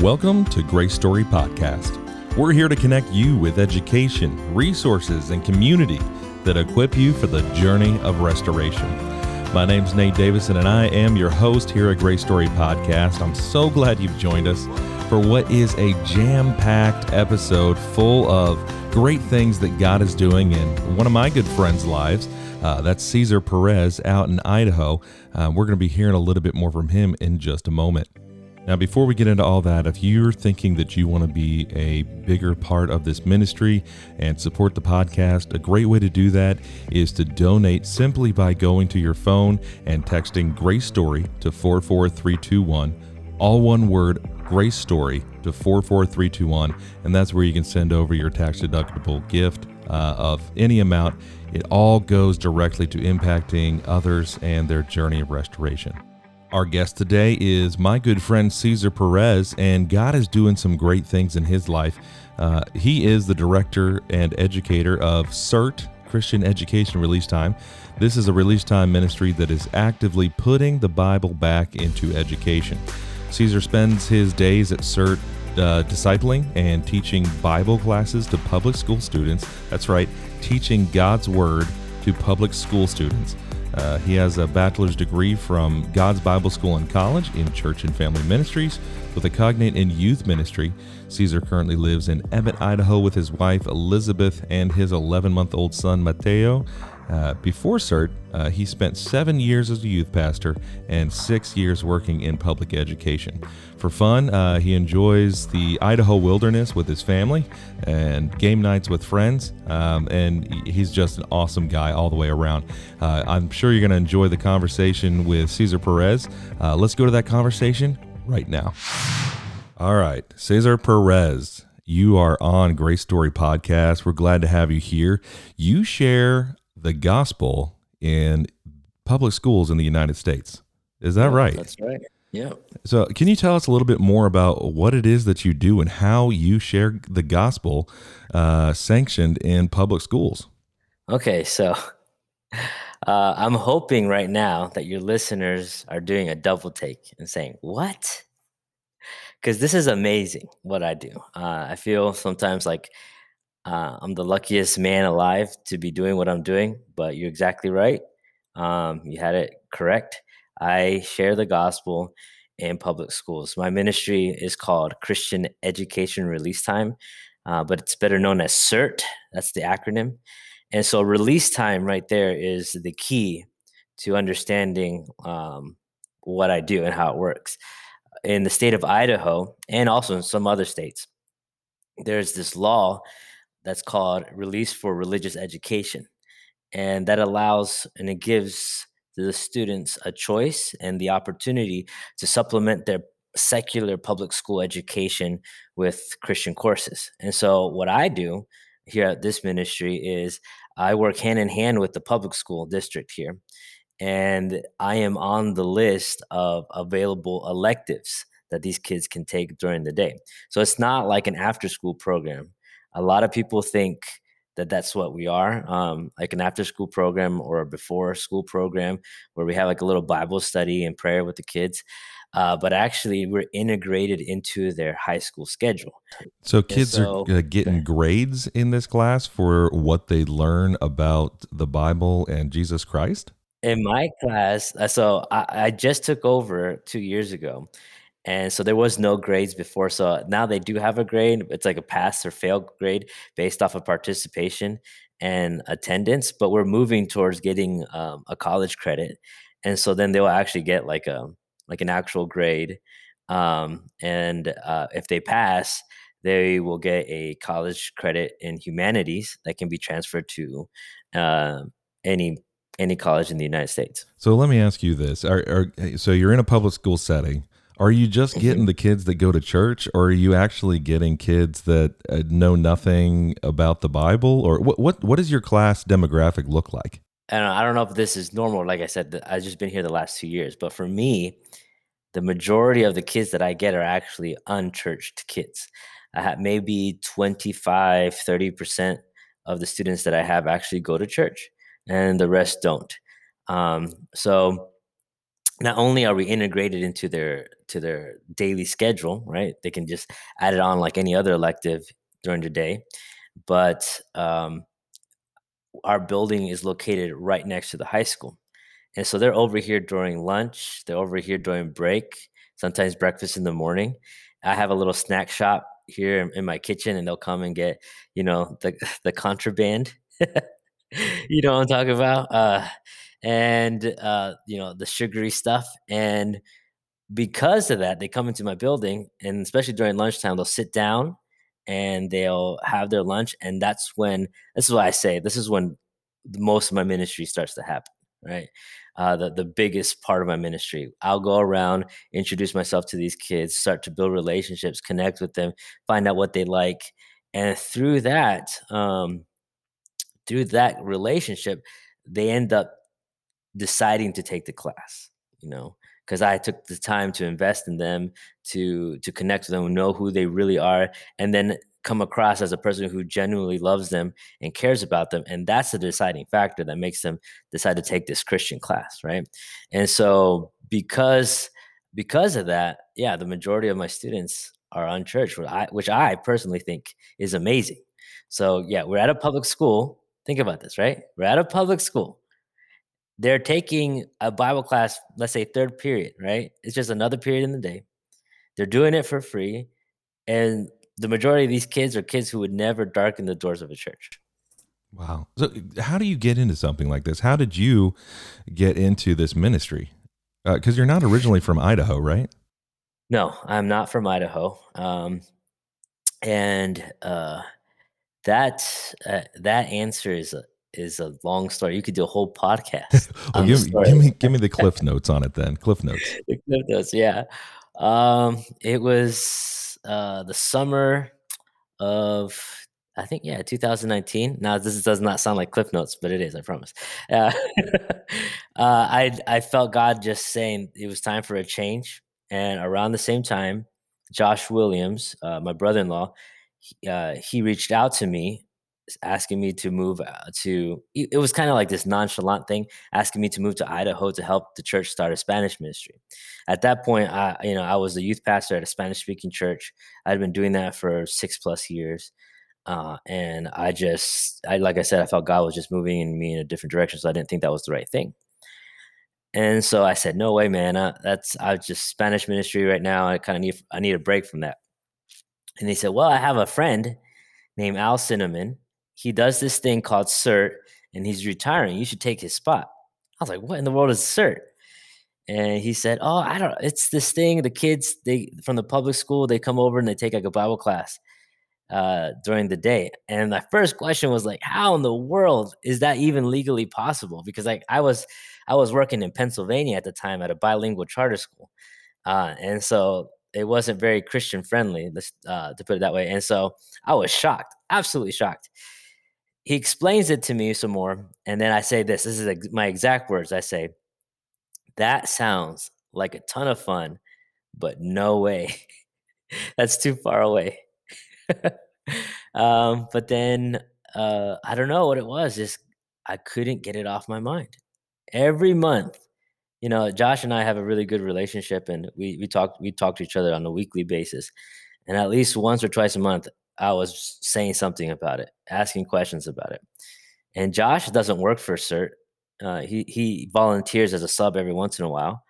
Welcome to Grace Story Podcast. We're here to connect you with education, resources, and community that equip you for the journey of restoration. My name's Nate Davison, and I am your host here at Grace Story Podcast. I'm so glad you've joined us for what is a jam packed episode full of great things that God is doing in one of my good friends' lives. Uh, that's Caesar Perez out in Idaho. Uh, we're going to be hearing a little bit more from him in just a moment. Now, before we get into all that, if you're thinking that you want to be a bigger part of this ministry and support the podcast, a great way to do that is to donate simply by going to your phone and texting Grace Story to 44321. All one word, Grace Story to 44321. And that's where you can send over your tax deductible gift uh, of any amount. It all goes directly to impacting others and their journey of restoration. Our guest today is my good friend Caesar Perez, and God is doing some great things in his life. Uh, he is the director and educator of CERT, Christian Education Release Time. This is a release time ministry that is actively putting the Bible back into education. Caesar spends his days at CERT uh, discipling and teaching Bible classes to public school students. That's right, teaching God's Word to public school students. Uh, he has a bachelor's degree from God's Bible School and College in Church and Family Ministries with a cognate in youth ministry. Caesar currently lives in Emmett, Idaho with his wife Elizabeth and his 11 month old son Mateo. Uh, before CERT, uh, he spent seven years as a youth pastor and six years working in public education. For fun, uh, he enjoys the Idaho wilderness with his family and game nights with friends, um, and he's just an awesome guy all the way around. Uh, I'm sure you're going to enjoy the conversation with Cesar Perez. Uh, let's go to that conversation right now. All right, Cesar Perez. You are on Grace Story Podcast. We're glad to have you here. You share the gospel in public schools in the United States. Is that right? That's right. Yeah. So, can you tell us a little bit more about what it is that you do and how you share the gospel uh, sanctioned in public schools? Okay. So, uh, I'm hoping right now that your listeners are doing a double take and saying, What? Because this is amazing what I do. Uh, I feel sometimes like uh, I'm the luckiest man alive to be doing what I'm doing, but you're exactly right. Um, you had it correct. I share the gospel in public schools. My ministry is called Christian Education Release Time, uh, but it's better known as CERT. That's the acronym. And so, release time right there is the key to understanding um, what I do and how it works. In the state of Idaho, and also in some other states, there's this law that's called Release for Religious Education. And that allows and it gives the students a choice and the opportunity to supplement their secular public school education with Christian courses. And so, what I do here at this ministry is I work hand in hand with the public school district here. And I am on the list of available electives that these kids can take during the day. So it's not like an after school program a lot of people think that that's what we are um, like an after school program or a before school program where we have like a little bible study and prayer with the kids uh, but actually we're integrated into their high school schedule. So kids so, are uh, getting grades in this class for what they learn about the bible and jesus christ? In my class uh, so I, I just took over two years ago and so there was no grades before. So now they do have a grade. It's like a pass or fail grade based off of participation and attendance. But we're moving towards getting um, a college credit, and so then they'll actually get like a like an actual grade. Um, and uh, if they pass, they will get a college credit in humanities that can be transferred to uh, any any college in the United States. So let me ask you this: are, are, so you're in a public school setting. Are you just getting the kids that go to church, or are you actually getting kids that uh, know nothing about the Bible, or what? What what does your class demographic look like? And I don't know if this is normal. Like I said, I've just been here the last two years, but for me, the majority of the kids that I get are actually unchurched kids. I have maybe 25, 30% of the students that I have actually go to church, and the rest don't. Um, so not only are we integrated into their to their daily schedule, right? They can just add it on like any other elective during the day, but um, our building is located right next to the high school. And so they're over here during lunch, they're over here during break, sometimes breakfast in the morning. I have a little snack shop here in, my kitchen and they'll come and get, you know, the the contraband. you know what I'm talking about? Uh and uh, you know, the sugary stuff. And because of that, they come into my building and especially during lunchtime, they'll sit down and they'll have their lunch. And that's when this is what I say, this is when most of my ministry starts to happen, right? Uh, the, the biggest part of my ministry. I'll go around, introduce myself to these kids, start to build relationships, connect with them, find out what they like. And through that, um, through that relationship, they end up deciding to take the class, you know, because I took the time to invest in them, to to connect with them, know who they really are, and then come across as a person who genuinely loves them and cares about them. And that's the deciding factor that makes them decide to take this Christian class, right? And so because because of that, yeah, the majority of my students are unchurched, which I, which I personally think is amazing. So yeah, we're at a public school. Think about this, right? We're at a public school they're taking a Bible class, let's say third period, right? It's just another period in the day. They're doing it for free. And the majority of these kids are kids who would never darken the doors of a church. Wow. So, how do you get into something like this? How did you get into this ministry? Because uh, you're not originally from Idaho, right? No, I'm not from Idaho. Um, and uh, that uh, that answer is is a long story. You could do a whole podcast. well, give, give, me give me the cliff notes on it then. Cliff notes. the cliff notes, yeah. Um, it was uh, the summer of I think yeah, 2019. Now this does not sound like cliff notes, but it is. I promise. Uh, uh, I I felt God just saying it was time for a change, and around the same time, Josh Williams, uh, my brother-in-law, he, uh, he reached out to me asking me to move uh, to it was kind of like this nonchalant thing asking me to move to idaho to help the church start a spanish ministry. At that point i you know i was a youth pastor at a spanish speaking church. I'd been doing that for six plus years uh, and i just i like i said i felt god was just moving me in a different direction so i didn't think that was the right thing. And so i said no way man that's i just spanish ministry right now i kind of need i need a break from that. And he said well i have a friend named al cinnamon he does this thing called CERT and he's retiring. You should take his spot. I was like, what in the world is CERT? And he said, oh, I don't It's this thing. The kids, they from the public school, they come over and they take like a Bible class uh, during the day. And my first question was like, how in the world is that even legally possible? Because like I was, I was working in Pennsylvania at the time at a bilingual charter school, uh, and so it wasn't very Christian friendly, uh, to put it that way. And so I was shocked, absolutely shocked he explains it to me some more and then i say this this is my exact words i say that sounds like a ton of fun but no way. That's too far away. Um, but then uh, i don't know what it was just i couldn't get it off my mind. Every month you know josh and i have a really good relationship and we we talk we talk to each other on a weekly basis and at least once or twice a month I was saying something about it, asking questions about it. And Josh doesn't work for CERT. Uh, he he volunteers as a sub every once in a while.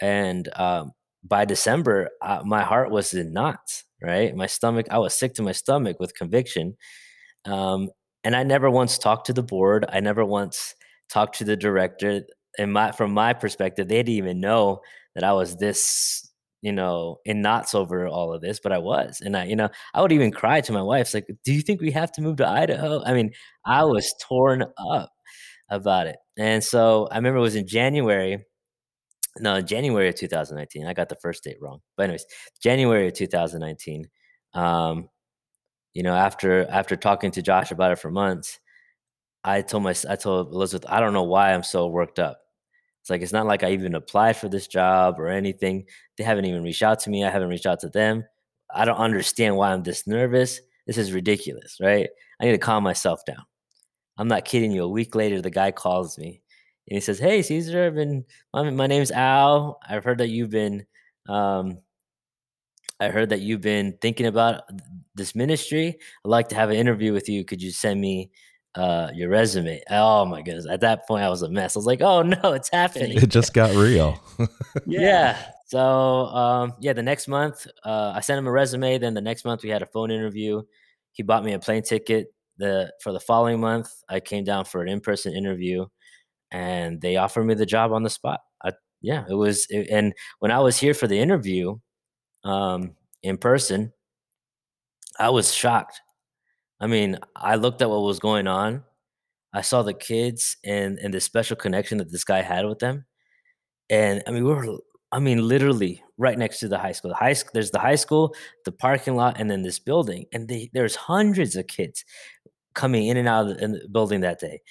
And um, by December, uh, my heart was in knots. Right, my stomach. I was sick to my stomach with conviction. Um, and I never once talked to the board. I never once talked to the director. And my from my perspective, they didn't even know that I was this you know, in knots over all of this, but I was. And I, you know, I would even cry to my wife, it's like, do you think we have to move to Idaho? I mean, I was torn up about it. And so I remember it was in January. No, January of 2019. I got the first date wrong. But anyways, January of 2019. Um, you know, after after talking to Josh about it for months, I told my I told Elizabeth, I don't know why I'm so worked up. It's like it's not like I even applied for this job or anything. They haven't even reached out to me. I haven't reached out to them. I don't understand why I'm this nervous. This is ridiculous, right? I need to calm myself down. I'm not kidding you. A week later, the guy calls me. and he says, "Hey, Caesar, I've been my, name's Al. I've heard that you've been um, I heard that you've been thinking about this ministry. I'd like to have an interview with you. Could you send me uh, your resume?" Oh my goodness! At that point, I was a mess. I was like, "Oh no, it's happening." It just got real. yeah. So um, yeah, the next month uh, I sent him a resume. Then the next month we had a phone interview. He bought me a plane ticket. The for the following month, I came down for an in person interview, and they offered me the job on the spot. I, yeah, it was. It, and when I was here for the interview, um, in person, I was shocked. I mean, I looked at what was going on. I saw the kids and and the special connection that this guy had with them. And I mean, we were I mean, literally right next to the high school. The high school there's the high school, the parking lot, and then this building. And they, there's hundreds of kids coming in and out of the, the building that day.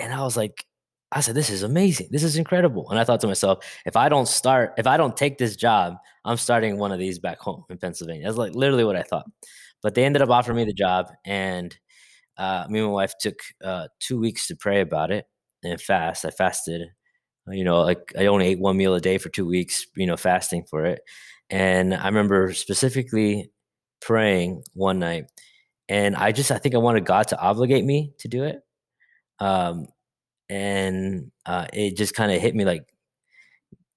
And I was like, I said, this is amazing. This is incredible. And I thought to myself, if I don't start, if I don't take this job, I'm starting one of these back home in Pennsylvania. That's like literally what I thought. But they ended up offering me the job. And uh, me and my wife took uh, two weeks to pray about it and fast. I fasted, you know, like I only ate one meal a day for two weeks, you know, fasting for it. And I remember specifically praying one night. And I just, I think I wanted God to obligate me to do it. Um, and uh, it just kind of hit me like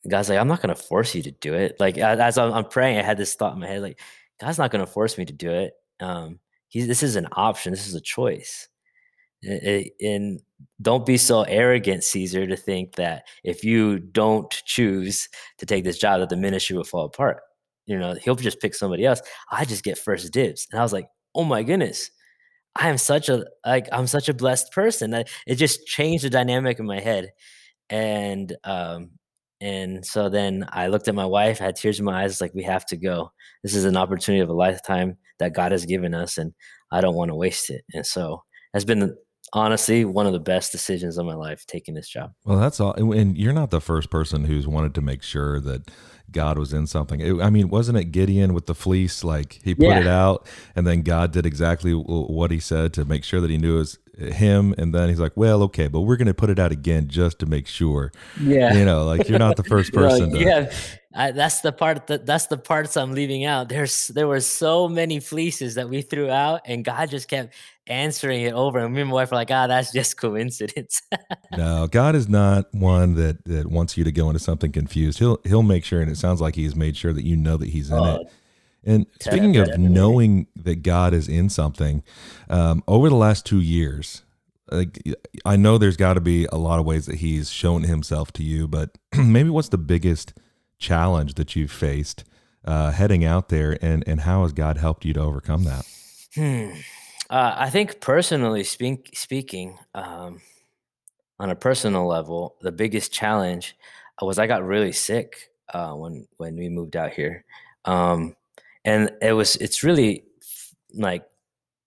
God's like, I'm not gonna force you to do it. Like as I'm, I'm, praying, I had this thought in my head, like God's not gonna force me to do it. Um, this is an option. This is a choice. and don't be so arrogant, Caesar, to think that if you don't choose to take this job, that the ministry will fall apart. You know, he'll just pick somebody else. I just get first dibs, and I was like, oh my goodness, I am such a like I'm such a blessed person it just changed the dynamic in my head. And um and so then I looked at my wife, I had tears in my eyes, like we have to go. This is an opportunity of a lifetime that God has given us and I don't want to waste it. And so has been honestly one of the best decisions of my life taking this job. Well, that's all. And you're not the first person who's wanted to make sure that God was in something. It, I mean, wasn't it Gideon with the fleece? Like he put yeah. it out, and then God did exactly what he said to make sure that he knew it was him. And then he's like, "Well, okay, but we're going to put it out again just to make sure." Yeah, you know, like you're not the first person. to, yeah, I, that's the part that that's the parts I'm leaving out. There's there were so many fleeces that we threw out, and God just kept answering it over. And me and my wife were like, "Ah, that's just coincidence." no, God is not one that that wants you to go into something confused. He'll he'll make sure, and it sounds like He's made sure that you know that He's in oh, it. And speaking of knowing that God is in something, um, over the last two years, like I know there's got to be a lot of ways that He's shown Himself to you, but maybe what's the biggest challenge that you've faced uh, heading out there, and and how has God helped you to overcome that? Hmm. Uh, I think personally speak, speaking, um, on a personal level, the biggest challenge was I got really sick uh, when when we moved out here, um, and it was it's really like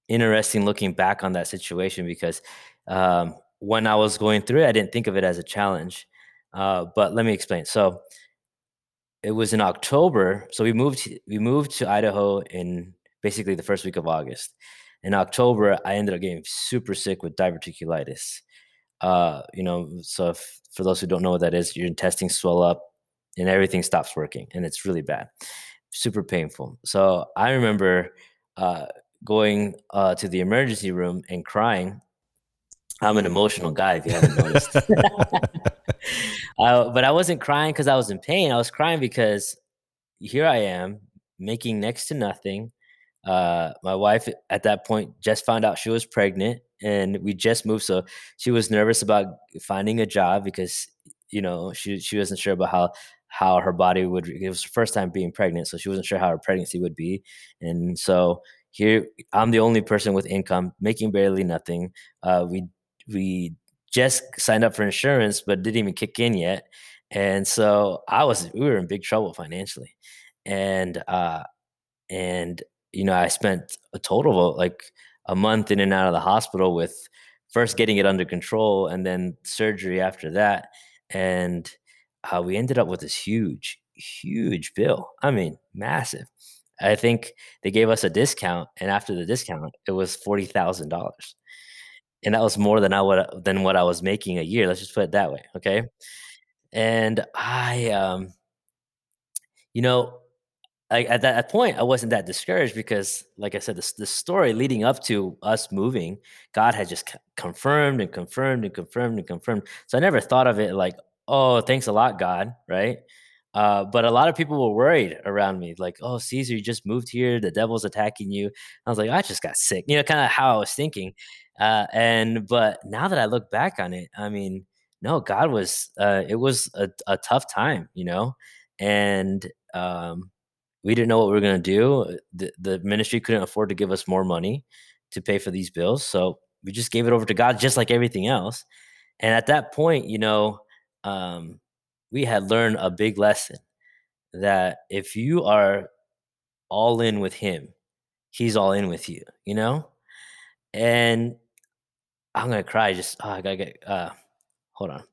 interesting looking back on that situation because um, when I was going through it, I didn't think of it as a challenge. Uh, but let me explain. So it was in October. So we moved we moved to Idaho in basically the first week of August. In October, I ended up getting super sick with diverticulitis. Uh, you know, so if, for those who don't know what that is, your intestines swell up and everything stops working, and it's really bad, super painful. So I remember uh, going uh, to the emergency room and crying. I'm an emotional guy, if you haven't noticed. uh, but I wasn't crying because I was in pain. I was crying because here I am making next to nothing. Uh, my wife at that point just found out she was pregnant and we just moved. So she was nervous about finding a job because, you know, she, she wasn't sure about how, how her body would, it was her first time being pregnant. So she wasn't sure how her pregnancy would be. And so here I'm the only person with income making barely nothing. Uh, we, we just signed up for insurance, but didn't even kick in yet. And so I was, we were in big trouble financially. And, uh, and, you know, I spent a total of like a month in and out of the hospital with first getting it under control and then surgery after that. And uh, we ended up with this huge, huge bill. I mean, massive. I think they gave us a discount, and after the discount, it was forty thousand dollars and that was more than I would than what I was making a year. Let's just put it that way, okay? And I, um, you know, I, at that point, I wasn't that discouraged because, like I said, the, the story leading up to us moving, God had just confirmed and confirmed and confirmed and confirmed. So I never thought of it like, oh, thanks a lot, God, right? Uh, but a lot of people were worried around me, like, oh, Caesar, you just moved here. The devil's attacking you. I was like, I just got sick, you know, kind of how I was thinking. Uh, and but now that I look back on it, I mean, no, God was, uh, it was a, a tough time, you know, and um, we didn't know what we were going to do. Uh, the, the ministry couldn't afford to give us more money to pay for these bills. So we just gave it over to God, just like everything else. And at that point, you know, um, we had learned a big lesson that if you are all in with Him, He's all in with you, you know? And I'm to cry. Just, oh, I got to get, uh, hold on.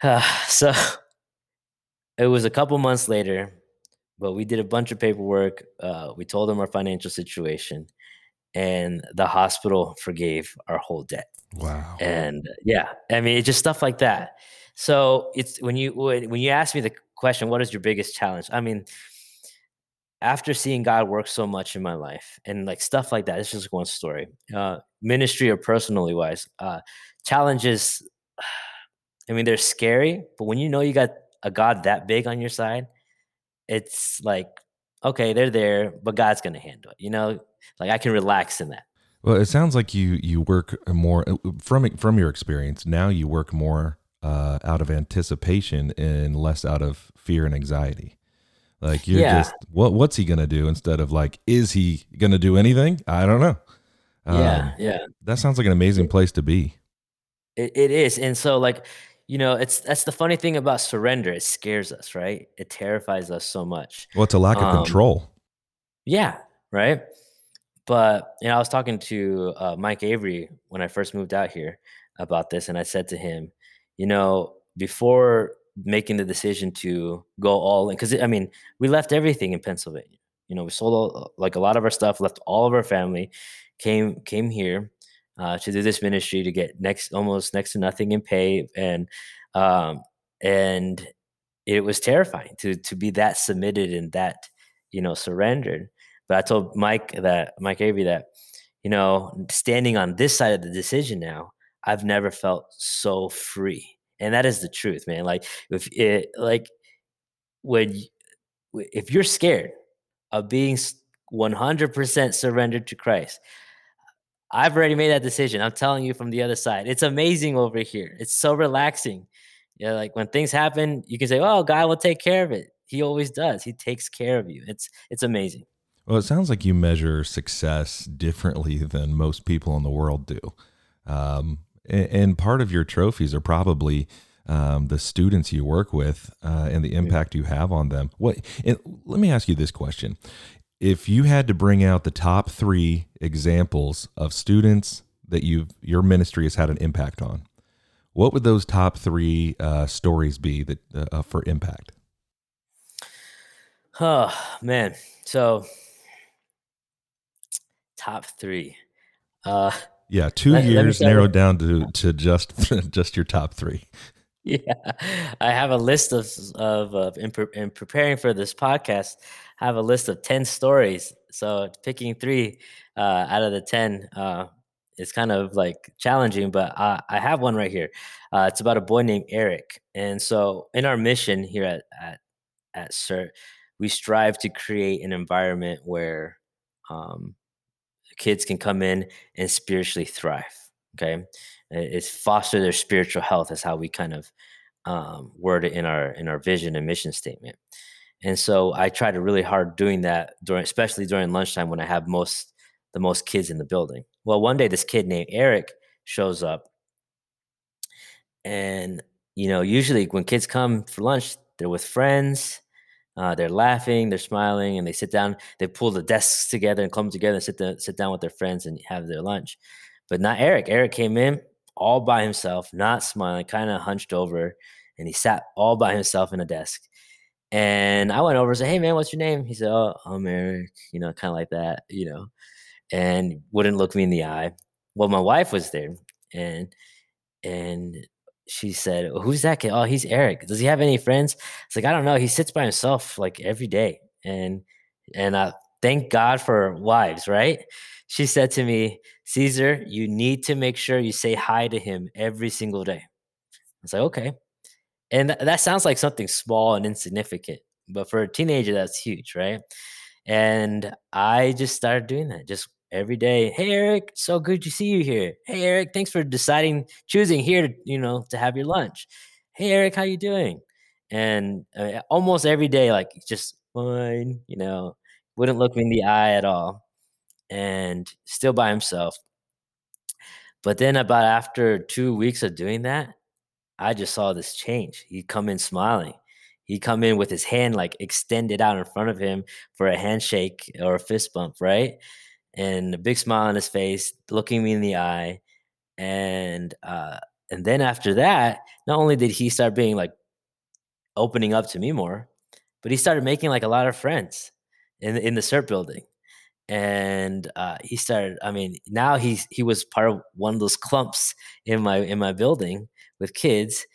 Uh, so it was a couple months later but we did a bunch of paperwork. Uh, we told them our financial situation, and the hospital forgave our whole debt. Wow. And yeah, I mean, it's just stuff like that. So it's when you when, you ask me the question, what is your biggest challenge? I mean, after seeing God work so much in my life and like stuff like that, it's just one story. Uh, ministry or personally wise, uh, challenges. I mean, they're scary, but when you know you got a God that big on your side, it's like, okay, they're there, but God's to handle it. You know, like I can relax in that. Well, it sounds like you you work more uh, from from your experience. Now you work more uh, out of anticipation and less out of fear and anxiety. Like you're yeah. just what what's he gonna do instead of like is he gonna do anything? I don't know. Yeah, um, yeah. That sounds like an amazing place to be. It, it is, and so like you know, it's that's the funny thing about surrender. It scares us, right? It terrifies us so much. Well, it's a lack of um, control. Yeah, right. But you know, I was talking to uh, Mike Avery when I first moved out here about this, and I said to him, you know, before making the decision to go all in, because I mean, we left everything in Pennsylvania. You know, we sold all, like a lot of our stuff, left all of our family, came came here, uh, to do this ministry to get next almost next to nothing in pay and um, and it was terrifying to to be that submitted and that you know surrendered but i told mike that mike avery that you know standing on this side of the decision now i've never felt so free and that is the truth man like if it like when if you're scared of being 100% surrendered to christ I've already made that decision. I'm telling you from the other side. It's amazing over here. It's so relaxing. Yeah, like when things happen, you can say, "Oh, God will take care of it." He always does. He takes care of you. It's it's amazing. Well, it sounds like you measure success differently than most people in the world do, um, and, and, part of your trophies are probably um, the students you work with uh, and the impact you have on them. What? let me ask you this question: if you had to bring out the top three examples of students that you your ministry has had an impact on, what would those top three uh, stories be that uh, uh for impact? Oh man, so top three. Uh, yeah, two let, years let narrowed down to to just just your top three. Yeah, I have a list of of, of in, pre- in preparing for this podcast have a list of 10 stories. So picking three uh, out of the 10 uh, is kind of like challenging, but I, I have one right here. Uh, it's about a boy named Eric. And so in our mission here at, at, at CERT, we strive to create an environment where um, kids can come in and spiritually thrive. Okay. It's foster their spiritual health is how we kind of um, word it in our in our vision and mission statement. And so I try to really hard doing that during, especially during lunchtime when I have most the most kids in the building. Well, one day this kid named Eric shows up, and you know, usually when kids come for lunch, they're with friends. Uh, they're laughing, they're smiling, and they sit down. They pull the desks together and come together and sit sit down with their friends and have their lunch. But not Eric. Eric came in all by himself, not smiling, kind of hunched over, and he sat all by himself in a desk. And I went over and said, Hey man, what's your name? He said, Oh, I'm Eric, you know, kind of like that, you know, and wouldn't look me in the eye. well, my wife was there, and and she said, "Who's that kid? Oh, he's Eric. Does he have any friends?" It's like I don't know. He sits by himself like every day, and and uh, thank God for wives, right? She said to me, Caesar, you need to make sure you say hi to him every single day. I was like, okay. And th- that sounds like something small and insignificant, but for a teenager, that's huge, right? And I just started doing that just every day. Hey, Eric, so good to see you here. Hey, Eric, thanks for deciding, choosing here to, you know, to have your lunch. Hey, Eric, how you doing? And uh, almost every day, like just fine, you know, wouldn't look me in the eye at all, and still by himself. But then about after 2 weeks of doing that, I just saw this change. He'd come in smiling. He'd come in with his hand like extended out in front of him for a handshake or a fist bump, right? And a big smile on his face, looking me in the eye. And uh, and then after that, not only did he start being like opening up to me more, but he started making like a lot of friends in in the CERT building. And uh, he started. I mean, now he's he was part of one of those clumps in my in my building with kids.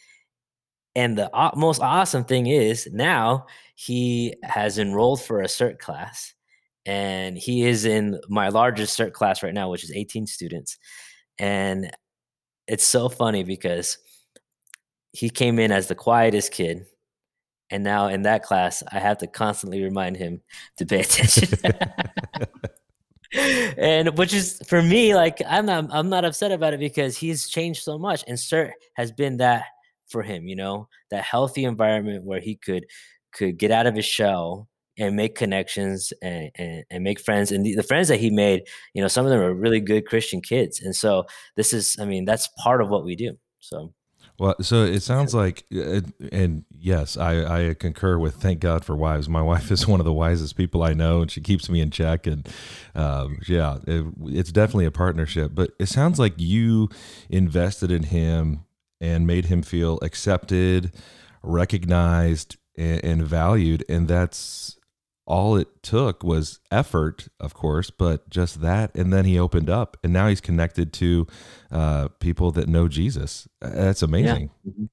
And the most awesome thing is now he has enrolled for a CERT class, and he is in my largest CERT class right now, which is 18 students. And it's so funny because he came in as the quietest kid and now in that class, I have to constantly remind him to pay attention. and which is for me, like I'm not I'm not upset about it because he's changed so much. And CERT has been that for him, you know, that healthy environment where he could could get out of his shell and make connections and, and, and make friends. And the, the friends that he made, you know, some of them are really good Christian kids. And so this is, I mean, that's part of what we do. So well, so it sounds like, uh, and yes, I, I concur with thank God for wives. My wife is one of the wisest people I know, and she keeps me in check. And um, yeah, it, it's definitely a partnership. But it sounds like you invested in him and made him feel accepted, recognized, and, and valued. And that's all it took was effort, of course, but just that. And then he opened up, and now he's connected to uh, people that know Jesus. Uh, that's amazing. Yeah. Mm-hmm.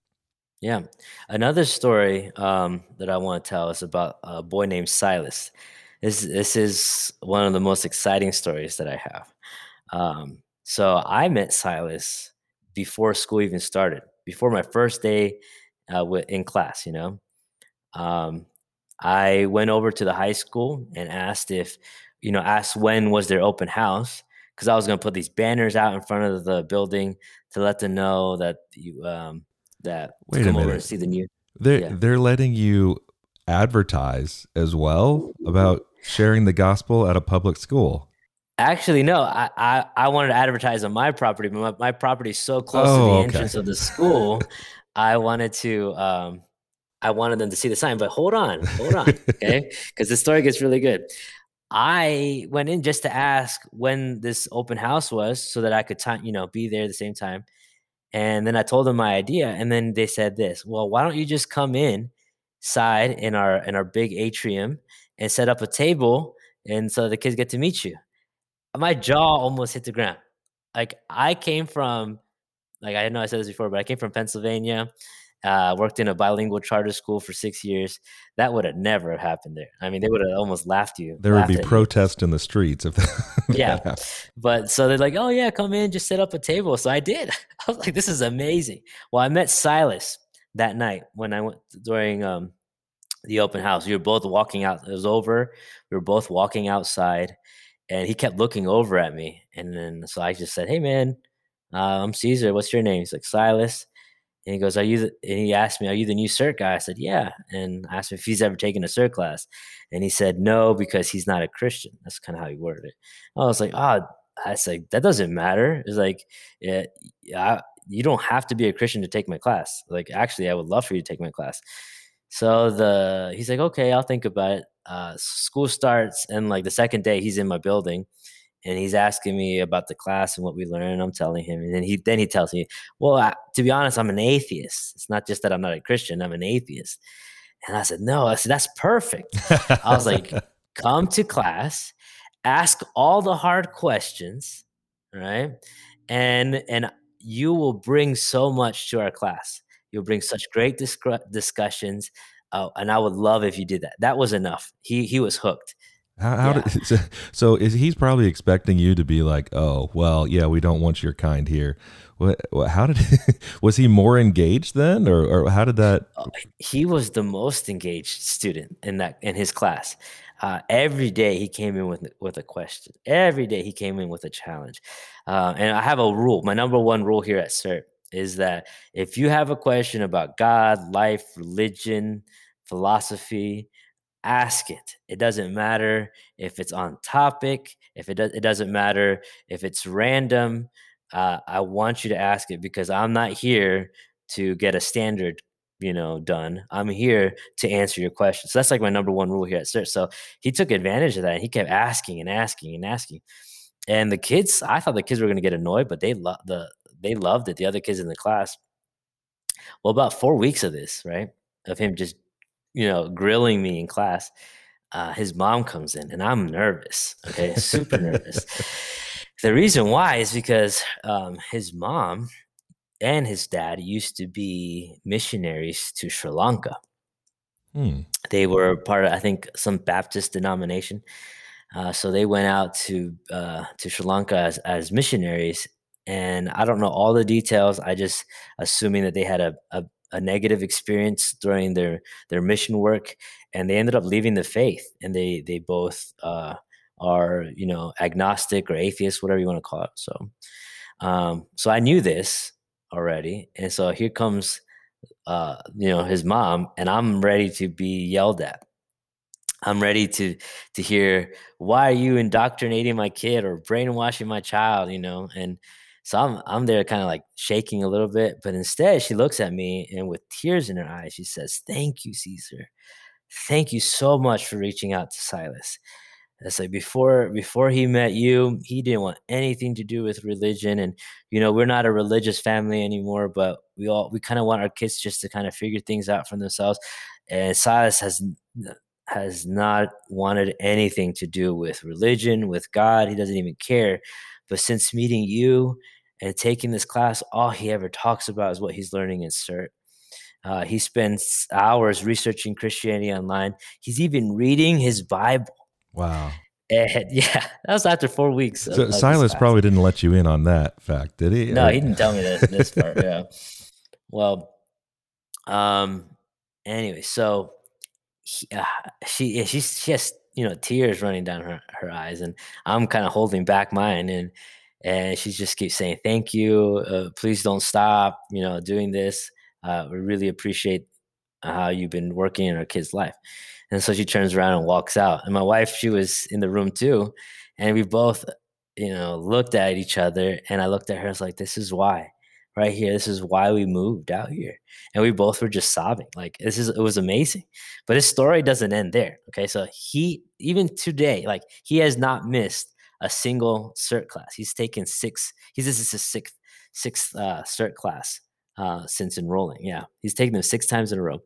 Yeah. Another story um, that I want to tell is about a boy named Silas. This, this is one of the most exciting stories that I have. Um, so I met Silas before school even started, before my first day uh, in class, you know. Um, I went over to the high school and asked if, you know, asked when was their open house because I was going to put these banners out in front of the building to let them know that you um that Wait a minute. see the new. They're yeah. they're letting you advertise as well about sharing the gospel at a public school. Actually, no. I, I, I wanted to advertise on my property, but my, my property is so close oh, to the oh, okay. entrance of the school. I wanted to um, I wanted them to see the sign, but hold on, hold on, okay? Because the story gets really good. I went in just to ask when this open house was, so that I could time, you know, be there at the same time. And then I told them my idea, and then they said this: "Well, why don't you just come in side in our in our big atrium and set up a table, and so the kids get to meet you." My jaw almost hit the ground. Like I came from, like I didn't know I said this before, but I came from Pennsylvania uh, worked in a bilingual charter school for six years. That would have never happened there. I mean, they would have almost laughed you. There would be protest in the streets if that, yeah. But so they're like, "Oh yeah, come in, just set up a table." So I did. I was like, "This is amazing." Well, I met Silas that night when I went during um, the open house. We were both walking out. It was over. We were both walking outside, and he kept looking over at me. And then so I just said, "Hey man, uh, I'm Caesar. What's your name?" He's like Silas. And he goes, Are you the, and he asked me, Are you the new CERT guy? I said, Yeah. And I asked him if he's ever taken a CERT class. And he said, No, because he's not a Christian. That's kind of how he worded it. I was like, Oh, I said, That doesn't matter. It's like, yeah, I, you don't have to be a Christian to take my class. Like, actually, I would love for you to take my class. So the he's like, okay, I'll think about it. Uh, school starts, and like the second day, he's in my building, and he's asking me about the class and what we learned. I'm telling him, and then he then he tells me, "Well, I, to be honest, I'm an atheist. It's not just that I'm not a Christian. I'm an atheist." And I said, "No, I said that's perfect." I was like, "Come to class, ask all the hard questions, right?" and and you will bring so much to our class. You'll bring such great discru- discussions, uh, and I would love if you did that. That was enough. He he was hooked. How, how Yeah. did, so, so is he's probably expecting you to be like, oh, well, yeah, we don't want your kind here. What, what how did was he more engaged then or, or how did that Uh, he was the most engaged student in that in his class. Uh, every day he came in with with a question. Every day he came in with a challenge. Uh, and I have a rule. My number one rule here at CERT is that if you have a question about God, life, religion, philosophy, ask it. It doesn't matter if it's on topic, if it does it doesn't matter if it's random. Uh, I want you to ask it because I'm not here to get a standard, you know, done. I'm here to answer your questions. So that's like my number one rule here at CERT. So he took advantage of that. And he kept asking and asking and asking. And the kids, I thought the kids were going to get annoyed, but they love the they loved it. The other kids in the class. Well, about four weeks of this, right, of him just you know, grilling me in class, uh, his mom comes in and I'm nervous. Okay, super nervous. The reason why is because um, his mom and his dad used to be missionaries to Sri Lanka. hmm, They were part of, I think, some Baptist denomination. Uh, so they went out to uh, to Sri Lanka as, as missionaries, and I don't know all the details. I just assuming that they had a, a a negative experience during their their mission work, and they ended up leaving the faith. And they they both uh, are you know agnostic or atheist, whatever you want to call it. So um, so I knew this already, and so here comes uh, you know his mom, and I'm ready to be yelled at I'm ready to to hear why are you indoctrinating my kid or brainwashing my child, you know? And so I'm I'm there kind of like shaking a little bit, but instead she looks at me and with tears in her eyes, she says, "Thank you, Caesar. Thank you so much for reaching out to Silas. It's like before before he met you, he didn't want anything to do with religion. And you know, we're not a religious family anymore, but we all we kind of want our kids just to kind of figure things out for themselves. And Silas has has not wanted anything to do with religion, with God. He doesn't even care. But since meeting you and taking this class, all he ever talks about is what he's learning in CERT. Uh, he spends hours researching Christianity online. He's even reading his Bible wow. and yeah, that was after four weeks. Of, So of Silas probably didn't let you in on that fact, did he? No, he didn't tell me this this part. Yeah. Well, um. Anyway, so he, uh, she she's she has you know tears running down her her eyes, and I'm kind of holding back mine, and and she just keeps saying thank you, uh, please don't stop, you know, doing this. Uh, we really appreciate how you've been working in our kid's life. And so she turns around and walks out. And my wife, she was in the room too. And we both, you know, looked at each other. And I looked at her, I was like, this is why, right here. This is why we moved out here. And we both were just sobbing. Like, this is, it was amazing. But his story doesn't end there. Okay. So he, even today, like, he has not missed a single cert class. He's taken six, he's, this is his sixth, sixth uh, cert class uh, since enrolling. Yeah. He's taken them six times in a row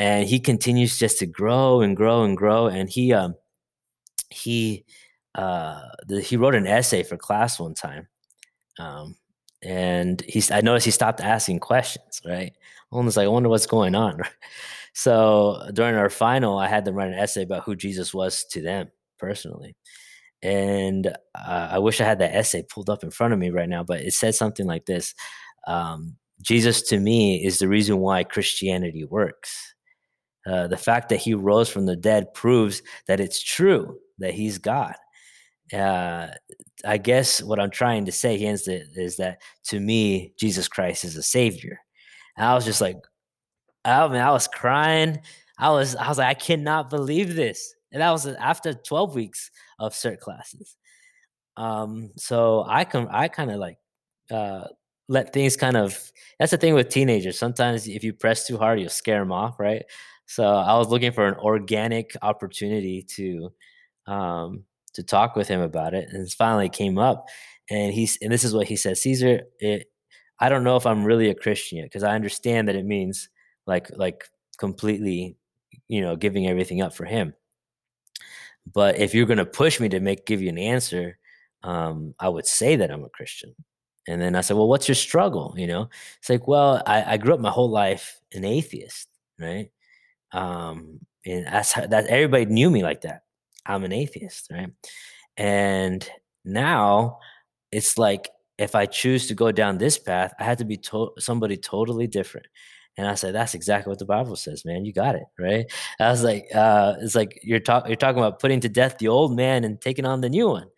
and he continues just to grow and grow and grow and he um he uh the, he wrote an essay for class one time um and he's i noticed he stopped asking questions right almost like i wonder what's going on so during our final i had them write an essay about who jesus was to them personally and uh, i wish i had that essay pulled up in front of me right now but it said something like this um, jesus to me is the reason why christianity works uh, the fact that he rose from the dead proves that it's true that he's God. Uh, I guess what I'm trying to say is that, is that to me, Jesus Christ is a savior. And I was just like, I mean, I was crying. I was, I was like, I cannot believe this. And that was after 12 weeks of cert classes. Um, so I can, I kind of like, uh, let things kind of, that's the thing with teenagers. Sometimes if you press too hard, you'll scare them off, right? So I was looking for an organic opportunity to um, to talk with him about it, and it finally came up. And he's and this is what he said, Caesar. It, I don't know if I'm really a Christian yet because I understand that it means like like completely, you know, giving everything up for him. But if you're gonna push me to make give you an answer, um, I would say that I'm a Christian. And then I said, well, what's your struggle? You know, it's like, well, I, I grew up my whole life an atheist, right? Um, and that's how, that everybody knew me like that. I'm an atheist, right? And now it's like if I choose to go down this path, I had to be to- somebody totally different. And I said, that's exactly what the Bible says, man. You got it, right? I was like, uh, it's like you're talking you're talking about putting to death the old man and taking on the new one.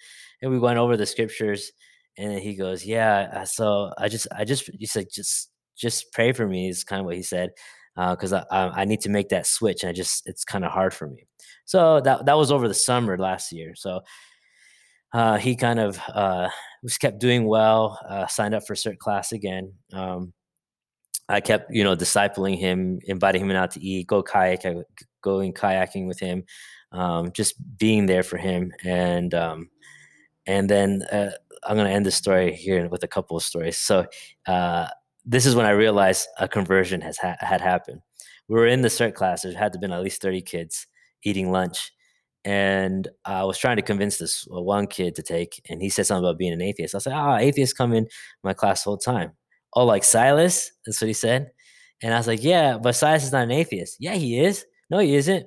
And we went over the scriptures, and he goes, yeah. Uh, so I just I just he said just just pray for me is kind of what he said because uh, I, I need to make that switch and I just it's kind of hard for me. So that that was over the summer last year. So uh, he kind of uh, just kept doing well. Uh, signed up for cert class again. Um, I kept, you know, discipling him, inviting him out to eat, go kayak, going kayaking with him, um, just being there for him. And um, and then uh, I'm gonna end the story here with a couple of stories. So uh, this is when I realized a conversion has ha- had happened. We were in the cert class. There had to been at least 30 kids eating lunch, and I was trying to convince this uh, one kid to take, and he said something about being an atheist. I said, "Ah, oh, atheists come in my class all the time." Oh, like Silas? That's what he said. And I was like, "Yeah, but Silas is not an atheist." Yeah, he is. No, he isn't.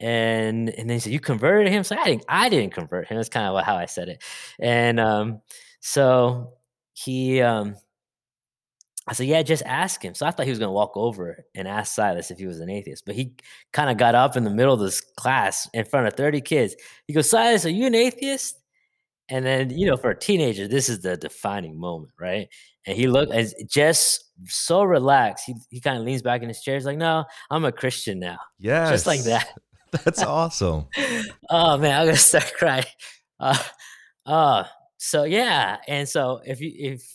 And and then he said, "You converted him?" So I didn't. I didn't convert him. That's kind of how I said it. And um, so he um, I said, yeah, just ask him. So I thought he was going to walk over and ask Silas if he was an atheist. But he kind of got up in the middle of this class in front of 30 kids. He goes, Silas, are you an atheist? And then, you know, for a teenager, this is the defining moment, right? And he looked as just so relaxed. He, he kind of leans back in his chair. He's like, no, I'm a Christian now. Yeah. Just like that. That's awesome. oh, man, I'm going to start crying. Uh, uh, so, yeah. And so if you, if,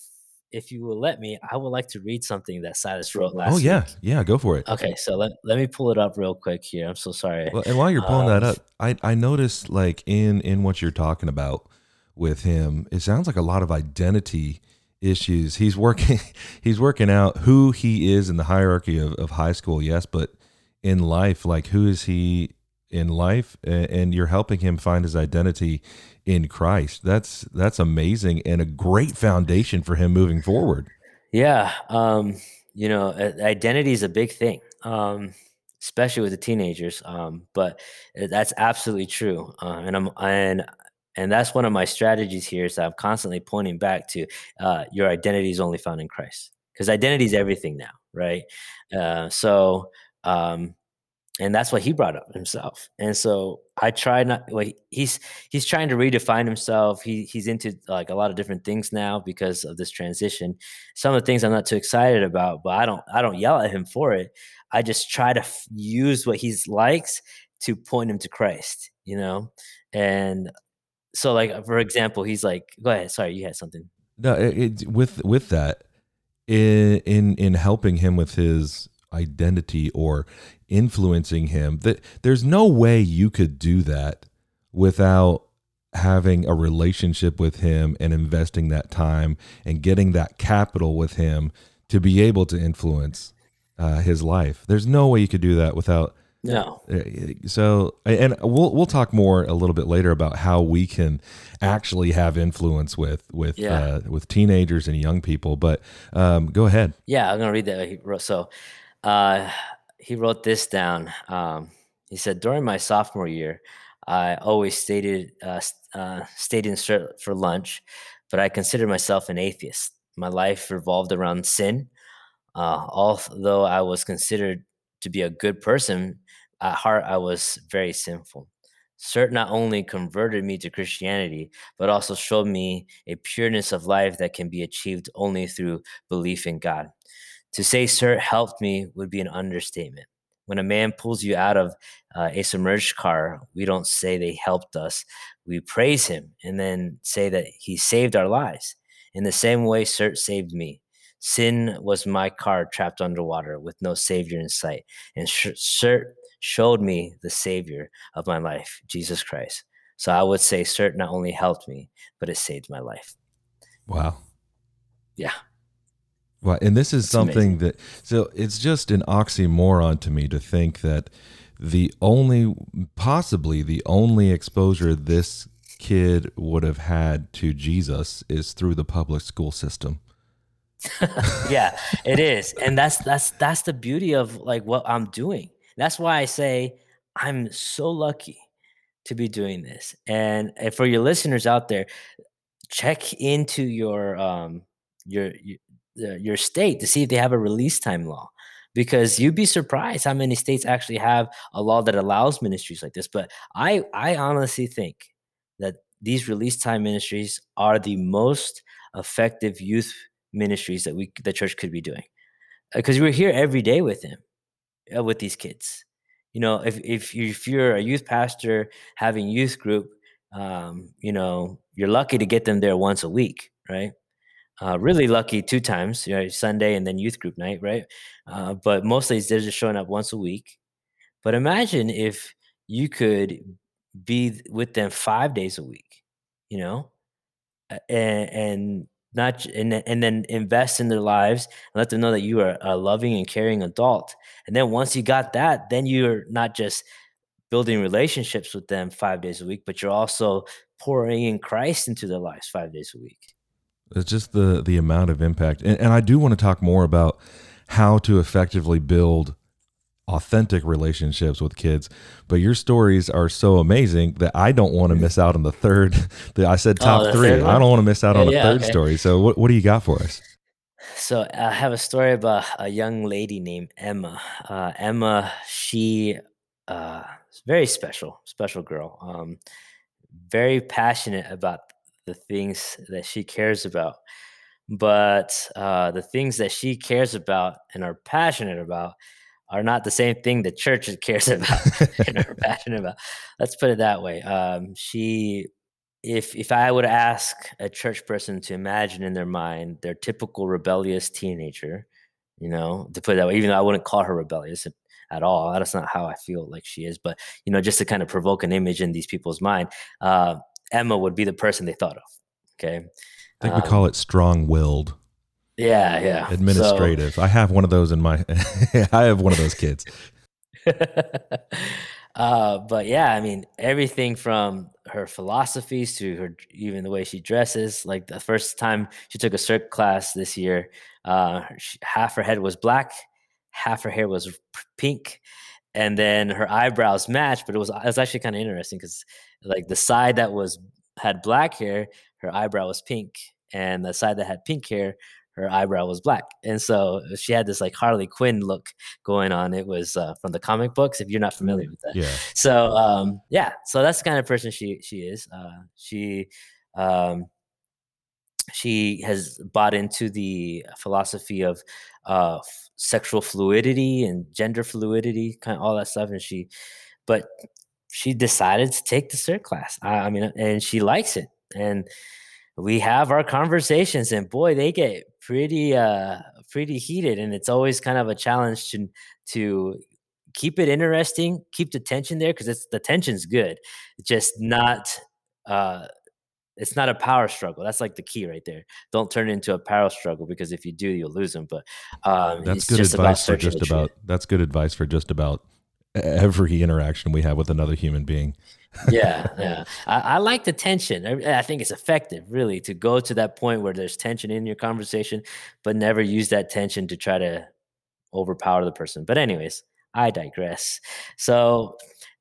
if you will let me, I would like to read something that Silas wrote last. Oh yeah, week. yeah, go for it. Okay, so let, let me pull it up real quick here. I'm so sorry. Well, and while you're pulling um, that up, I I noticed like in in what you're talking about with him, it sounds like a lot of identity issues. He's working he's working out who he is in the hierarchy of, of high school, yes, but in life, like who is he in life and you're helping him find his identity in Christ. That's that's amazing and a great foundation for him moving forward. Yeah, um, you know, identity is a big thing, um, especially with the teenagers. Um, but that's absolutely true, uh, and I'm and and that's one of my strategies here is that I'm constantly pointing back to uh, your identity is only found in Christ because identity is everything now, right? Uh, so um, and that's what he brought up himself. And so I try not. Well, he's he's trying to redefine himself. He he's into like a lot of different things now because of this transition. Some of the things I'm not too excited about, but I don't I don't yell at him for it. I just try to f- use what he likes to point him to Christ. You know, and so like for example, he's like, go ahead. Sorry, you had something. No, it, it, with with that in in in helping him with his identity or influencing him that there's no way you could do that without having a relationship with him and investing that time and getting that capital with him to be able to influence uh, his life there's no way you could do that without no. So, and we'll we'll talk more a little bit later about how we can actually have influence with with yeah. uh, with teenagers and young people. But um, go ahead. Yeah, I'm gonna read that. So, uh, he wrote this down. Um, he said, during my sophomore year, I always stated uh, uh, stayed in for lunch, but I considered myself an atheist. My life revolved around sin. Uh, although I was considered to be a good person, at heart I was very sinful. Cert not only converted me to Christianity, but also showed me a pureness of life that can be achieved only through belief in God. To say Cert helped me would be an understatement. When a man pulls you out of uh, a submerged car, we don't say they helped us. We praise him and then say that he saved our lives. In the same way, Cert saved me. Sin was my car trapped underwater with no savior in sight. And Cert showed me the savior of my life, Jesus Christ. So I would say Cert not only helped me, but it saved my life. Wow. Yeah. Well, and this is something amazing. that so it's just an oxymoron to me to think that the only possibly the only exposure this kid would have had to Jesus is through the public school system. yeah, it is. And that's that's that's the beauty of like what I'm doing. That's why I say I'm so lucky to be doing this. And, for your listeners out there, check into your um your your, state to see if they have a release time law because you'd be surprised how many states actually have a law that allows ministries like this but i i honestly think that these release time ministries are the most effective youth ministries that we the church could be doing because we're here every day with him uh, with these kids. You know if if, you, if you're a youth pastor having youth group um, you know you're lucky to get them there once a week right? Uh, really lucky two times you know, sunday and then youth group night right? Uh, but mostly they're just showing up once a week. But imagine if you could be with them five days a week you know? And, and not and, and then invest in their lives and let them know that you are a loving and caring adult. And then once you got that then you're not just building relationships with them five days a week but you're also pouring in christ into their lives five days a week. It's just the the amount of impact. And, and i do want to talk more about how to effectively build authentic relationships with kids. But your stories are so amazing that I don't want to miss out on the third. The, I said top oh, three. I don't want to miss out yeah, on a yeah, third okay. story. So what what do you got for us? So I have a story about a young lady named Emma. Uh, Emma, she uh, very special, special girl. Um, very passionate about the things that she cares about. But uh, the things that she cares about and are passionate about are not the same thing the church cares about and are passionate about. Let's put it that way. Um, she, if if I would ask a church person to imagine in their mind their typical rebellious teenager, you know, to put it that way, even though I wouldn't call her rebellious at all, that's not how I feel like she is. But you know, just to kind of provoke an image in these people's mind, uh, Emma would be the person they thought of. Okay, I think um, we call it strong-willed. Yeah, yeah. Administrative. So, I have one of those in my I have one of those kids. uh, but yeah, I mean, everything from her philosophies to her even the way she dresses. Like the first time she took a cert class this year, uh, she, half her head was black, half her hair was pink, and then her eyebrows matched. But it was it was actually kind of interesting because like the side that was had black hair, her eyebrow was pink, and the side that had pink hair, her eyebrow was black. And so she had this like Harley Quinn look going on. It was uh, from the comic books, if you're not familiar mm, with that. Yeah. So um, yeah, so that's the kind of person she she is. Uh, she um, she has bought into the philosophy of uh, f- sexual fluidity and gender fluidity, kind of all that stuff. And she, but she decided to take the cert class. I, I mean, and she likes it. And we have our conversations and boy they get pretty uh pretty heated and it's always kind of a challenge to to keep it interesting keep the tension there because it's the tension's good. Just not uh it's not a power struggle that's like the key right there. Don't turn it into a power struggle because if you do you'll lose them but um that's good advice for just about that's good advice for just about every interaction we have with another human being yeah, yeah. I, I, like the tension. I, I, think it's effective, really, to go to that point where there's tension in your conversation, but never use that tension to try to overpower the person. But anyways, I digress. So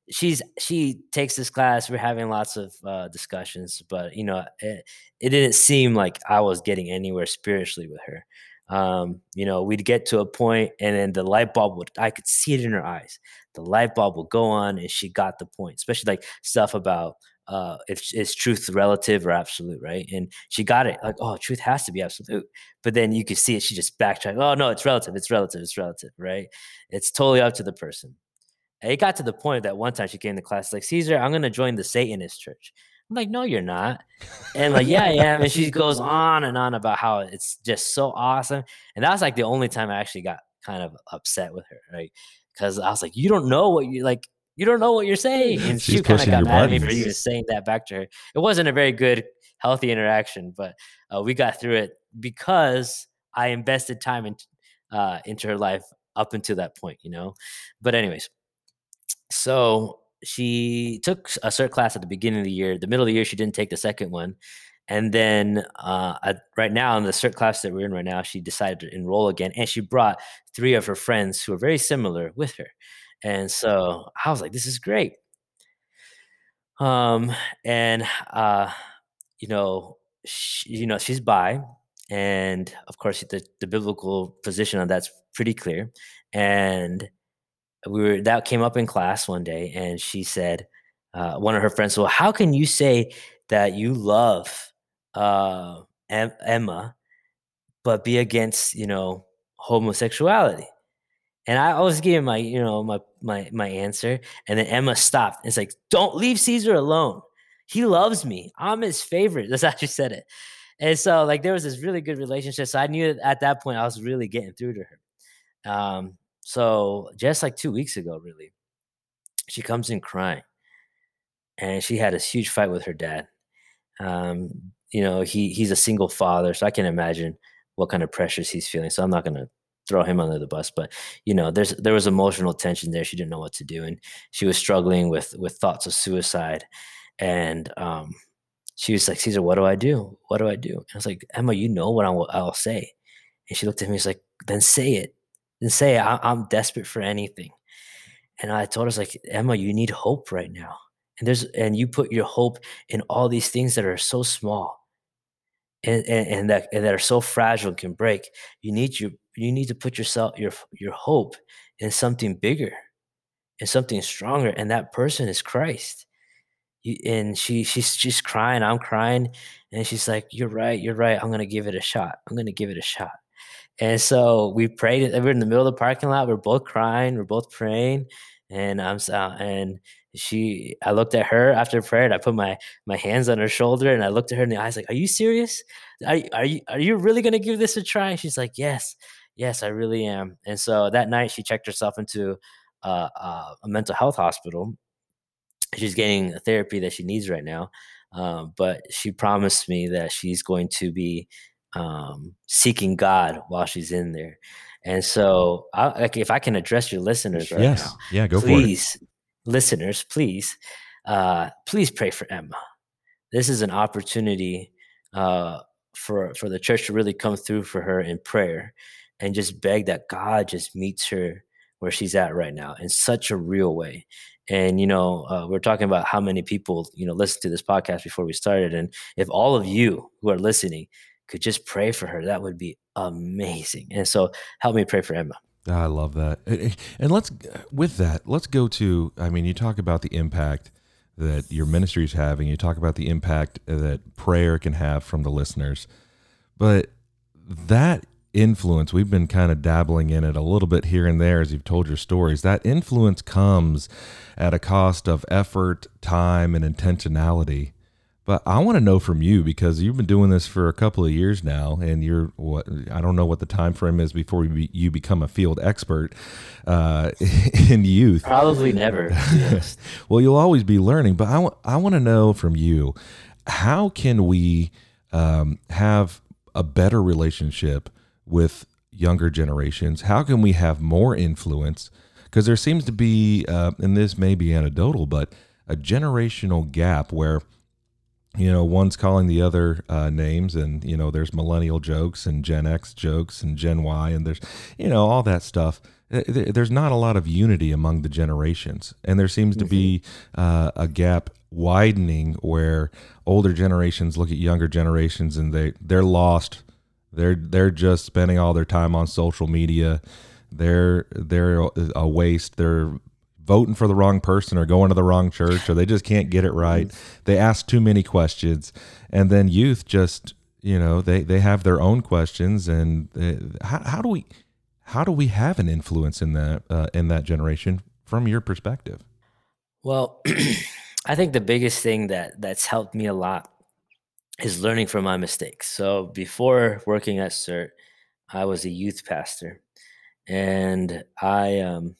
she's she takes this class. We're having lots of uh, discussions, but you know, it, it didn't seem like I was getting anywhere spiritually with her um, you know, we'd get to a point and then the light bulb would, I could see it in her eyes. The light bulb will go on and she got the point, especially like stuff about uh, if is truth relative or absolute, right? And she got it like, oh, truth has to be absolute. But then you could see it. She just backtracked. Oh no, it's relative. It's relative. It's relative, right? It's totally up to the person. And it got to the point that one time she came to class like, Caesar, I'm going to join the Satanist church. I'm like, no, you're not. And like, yeah, yeah. And she goes on and on about how it's just so awesome. And that was like the only time I actually got kind of upset with her, right? Because I was like, you don't know what you like. You don't know what you're saying. And She's she kind of got mad at me for even saying that back to her. It wasn't a very good, healthy interaction, but uh, we got through it because I invested time in, uh, into her life up until that point, you know. But anyways, so she took a CERT class at the beginning of the year. The middle of the year, she didn't take the second one. And then uh, right now, in the CERT class that we're in right now, she decided to enroll again. And she brought three of her friends who are very similar with her. And so I was like, this is great. Um, and, uh, you know, she, you know, she's bi. And of course, the, the biblical position on that's pretty clear. And we were that came up in class one day, and she said, uh, one of her friends, "Well, how can you say that you love uh, em- Emma, but be against you know homosexuality?" And I was giving my you know my my my answer, and then Emma stopped. It's like, "Don't leave Caesar alone. He loves me. I'm his favorite." That's how she said it. And so, like, there was this really good relationship. So I knew at that point I was really getting through to her. Um, so just like 2 weeks ago, really, she comes in crying, and she had this huge fight with her dad. Um, you know, he he's a single father, so I can imagine what kind of pressures he's feeling. So I'm not gonna throw him under the bus, but you know, there's there was emotional tension there. She didn't know what to do, and she was struggling with with thoughts of suicide. And um, she was like, Caesar, what do I do? What do I do? And I was like, Emma, you know what I'll, I'll say. And she looked at me, she's like, then say it and say I, I'm desperate for anything. And I told her, I was like, Emma, you need hope right now. And there's and you put your hope in all these things that are so small and, and, and that and that are so fragile and can break. You need you you need to put yourself your your hope in something bigger and something stronger. And that person is Christ. You, and she she's just crying. I'm crying, and she's like, "You're right. You're right. I'm gonna give it a shot. I'm gonna give it a shot." And so we prayed. We're in the middle of the parking lot. We're both crying. We're both praying. And I'm uh, and she. I looked at her after prayer. And I put my my hands on her shoulder and I looked at her in the eyes like, "Are you serious? Are are you are you really gonna give this a try?" And she's like, "Yes, yes, I really am." And so that night she checked herself into uh, uh, a mental health hospital. She's getting a therapy that she needs right now. Um, but she promised me that she's going to be um, seeking God while she's in there. And so, I, like, if I can address your listeners right Yes. now, Yeah, go for it. Listeners, please, uh, please pray for Emma. This is an opportunity uh, for for the church to really come through for her in prayer, and just beg that God just meets her where she's at right now in such a real way. And you know, uh, we're talking about how many people you know listen to this podcast before we started, and if all of you who are listening could just pray for her, that would be amazing. And so, help me pray for Emma. I love that. And let's with that, let's go to I mean, you talk about the impact that your ministry is having. You talk about the impact that prayer can have from the listeners. But that influence, we've been kind of dabbling in it a little bit here and there as you've told your stories. That influence comes at a cost of effort, time, and intentionality. But I want to know from you because you've been doing this for a couple of years now, and you're what I don't know what the time frame is before you, be, you become a field expert uh, in youth. Probably never. honest. Well, you'll always be learning, but I want I want to know from you how can we um, have a better relationship with younger generations? How can we have more influence? Because there seems to be, uh, and this may be anecdotal, but a generational gap where you know one's calling the other uh, names and you know there's millennial jokes and gen x jokes and gen y and there's you know all that stuff. There's not a lot of unity among the generations and there seems to be uh, a gap widening where older generations look at younger generations and they they're lost. They're they're just spending all their time on social media. They're they're a waste. They're voting for the wrong person or going to the wrong church or they just can't get it right. They ask too many questions and then youth just you know they they have their own questions and they, how, how do we how do we have an influence in that uh, in that generation from your perspective? Well, I think the biggest thing that that's helped me a lot is learning from my mistakes. So before working at CERT, I was a youth pastor, and I um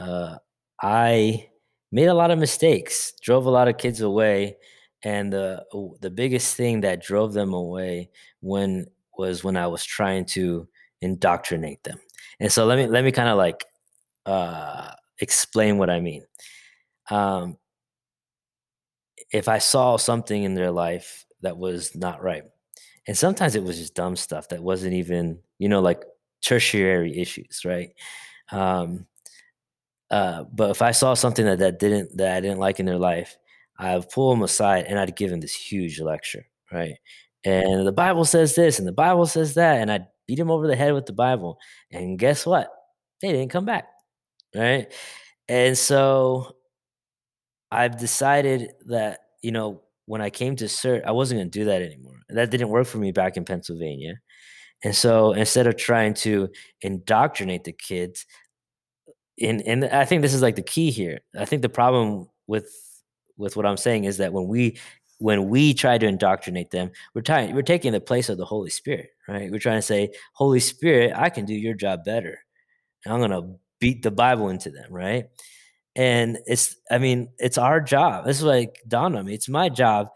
uh I made a lot of mistakes, drove a lot of kids away, and the the biggest thing that drove them away when was when I was trying to indoctrinate them. And so let me let me kind of like uh explain what I mean. Um, if I saw something in their life that was not right, and sometimes it was just dumb stuff that wasn't even, you know, like tertiary issues, right? Um, uh, but if I saw something that that didn't that I didn't like in their life, I'd pull them aside and I'd give them this huge lecture, right? And the Bible says this, and the Bible says that, and I'd beat them over the head with the Bible. And guess what? They didn't come back, right? And so I've decided that you know when I came to CERT, I wasn't going to do that anymore. That didn't work for me back in Pennsylvania. And so instead of trying to indoctrinate the kids, and and I think this is like the key here. I think the problem with with what I'm saying is that when we when we try to indoctrinate them, we're trying we're taking the place of the Holy Spirit, right? We're trying to say, Holy Spirit, I can do your job better. And I'm gonna beat the Bible into them, right? And it's I mean, it's our job. This is like dawned on me. It's my job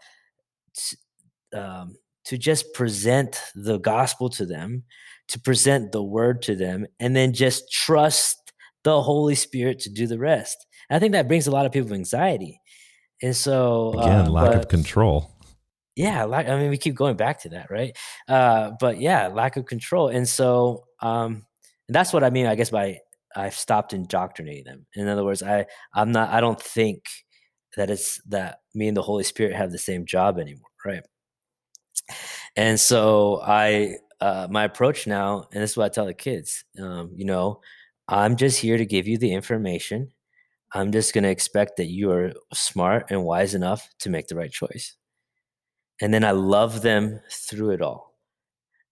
to, um, to just present the gospel to them, to present the word to them, and then just trust the Holy Spirit to do the rest. And I think that brings a lot of people anxiety. And so Again, uh, lack of control. yeah, like I mean, we keep going back to that, right? Uh, but yeah, lack of control. And so um, and that's what I mean, I guess, by I've stopped indoctrinating them. In other words, I I'm not I don't think that it's that me and the Holy Spirit have the same job anymore, right? And so I uh, my approach now, and this is what I tell the kids, um, you know, I'm just here to give you the information. I'm just going to expect that you are smart and wise enough to make the right choice. And then I love them through it all.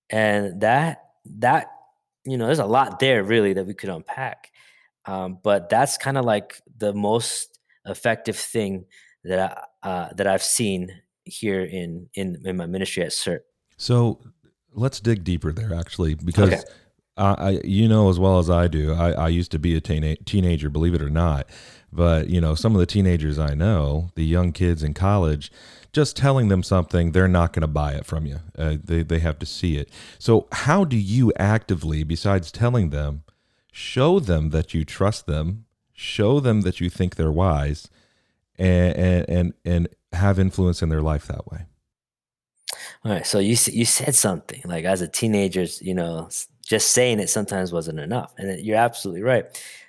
And that that you know, there's a lot there really that we could unpack. Um, but that's kind of like the most effective thing that I, uh, that I've seen here in in in my ministry at CERT. So let's dig deeper there, actually, Okay. I, I you know as well as I do, I, I used to be a teena- teenager, believe it or not. But you know, some of the teenagers I know, the young kids in college, just telling them something, they're not going to buy it from you. Uh, they they have to see it. So how do you actively, besides telling them, show them that you trust them, show them that you think they're wise, and and and, and have influence in their life that way? All right. So you you said something like as a teenager, you know, just saying it sometimes wasn't enough, and you're absolutely right.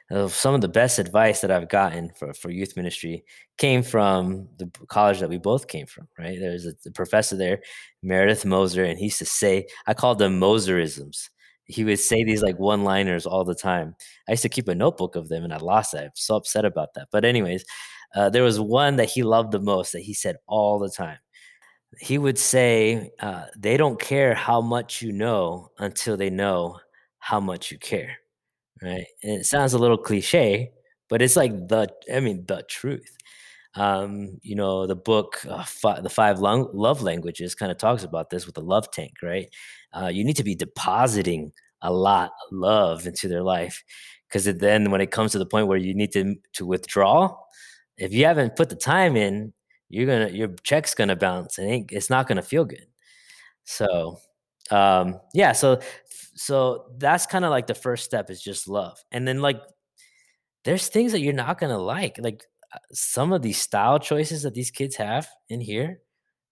Uh, some of the best advice that I've gotten for, for youth ministry came from the college that we both came from, right? There's a, a professor there, Meredith Moser, and he used to say, I called them Moserisms. He would say these like one liners all the time. I used to keep a notebook of them and I lost that. I'm so upset about that. But, anyways, uh, there was one that he loved the most that he said all the time he would say, uh, "They don't care how much you know until they know how much you care." Right? And it sounds a little cliche, but it's like the I mean, the truth. Um, you know, the book, uh, The 5 Lung Love Languages kinda talks about this with the love tank, right? Uh, you need to be depositing a lot of love into their life because then when it comes to the point where you need to to withdraw, if you haven't put the time in, you're gonna your check's gonna bounce, it ain't it's not gonna feel good. So, um, yeah, so so that's kinda like the first step is just love, and then, like, there's things that you're not gonna like, like, uh, some of these style choices that these kids have in here,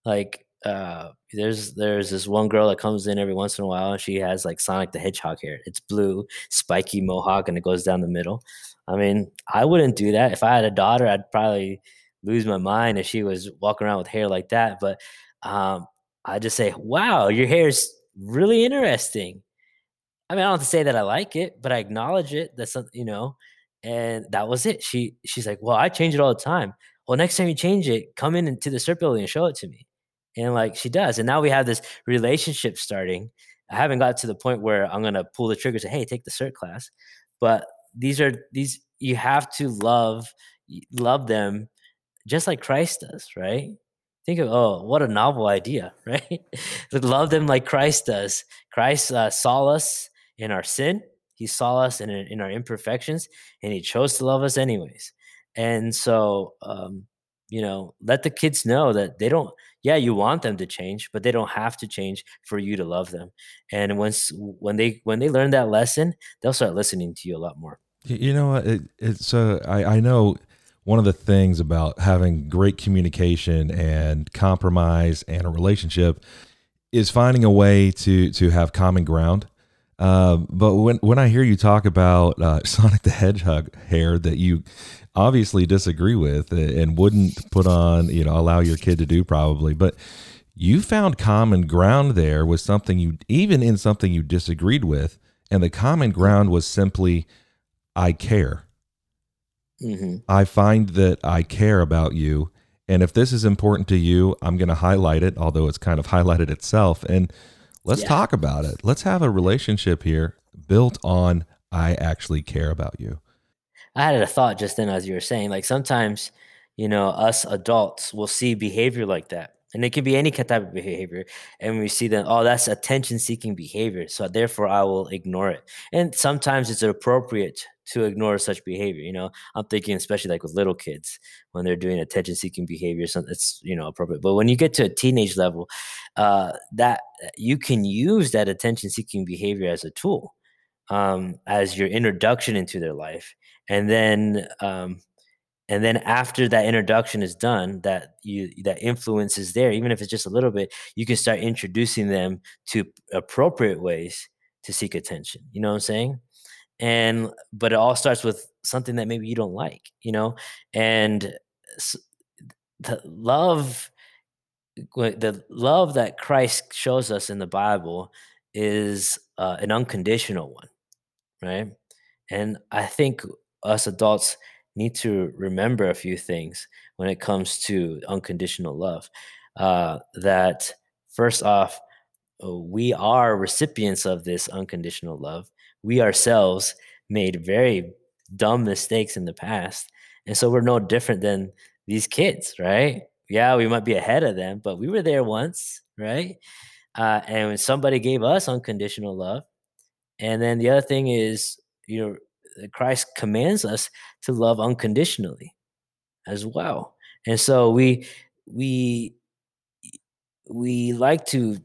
like, uh, there's there's this one girl that comes in every once in a while, and she has, like, Sonic the Hedgehog hair. It's blue, spiky mohawk, and it goes down the middle. I mean, I wouldn't do that. If I had a daughter, I'd probably lose my mind if she was walking around with hair like that, but, um, I just say, "Wow, your hair is really interesting." I mean, I don't have to say that I like it, but I acknowledge it. That's you know, and that was it. She she's like, "Well, I change it all the time." "Well, next time you change it, come in into the CERT building and show it to me." And, like, she does, and now we have this relationship starting. I haven't got to the point where I'm gonna pull the trigger and say, "Hey, take the CERT class," but these are these you have to love love them just like Christ does, right? Think of oh, what a novel idea, right? Love them like Christ does. Christ, uh, saw us in our sin, he saw us in in our imperfections, and he chose to love us anyways. And so, um, you know, let the kids know that they don't yeah, you want them to change, but they don't have to change for you to love them. And once when they when they learn that lesson, they'll start listening to you a lot more. You know what? It, it's uh, I, I know one of the things about having great communication and compromise and a relationship is finding a way to to have common ground. Uh, but when when I hear you talk about uh, Sonic the Hedgehog hair that you obviously disagree with and wouldn't put on, you know, allow your kid to do probably, but you found common ground there with something you even in something you disagreed with, and the common ground was simply I care. Mm-hmm. I find that I care about you. And if this is important to you, I'm going to highlight it, although it's kind of highlighted itself. And let's Yeah. talk about it. Let's have a relationship here built on I actually care about you. I had a thought just then as you were saying, like sometimes, you know, us adults will see behavior like that. And it can be any type of behavior. And we see that, oh, that's attention seeking behavior. So therefore I will ignore it. And sometimes it's appropriate to ignore such behavior. You know, I'm thinking especially like with little kids when they're doing attention seeking behavior, so it's you know appropriate. But when you get to a teenage level, uh, that you can use that attention seeking behavior as a tool um, as your introduction into their life and then um, and then after that introduction is done that you that influence is there even if it's just a little bit you can start introducing them to appropriate ways to seek attention you know what i'm saying? And but it all starts with something that maybe you don't like you know? And the love the love that christ shows us in the bible is uh, an unconditional one right? And I think us adults need to remember a few things when it comes to unconditional love. Uh, that first off, uh, we are recipients of this unconditional love. We ourselves made very dumb mistakes in the past. And so we're no different than these kids, right? Yeah, we might be ahead of them, but we were there once, right? Uh, and when somebody gave us unconditional love, and then the other thing is, you know, Christ commands us to love unconditionally as well. And so we we we like to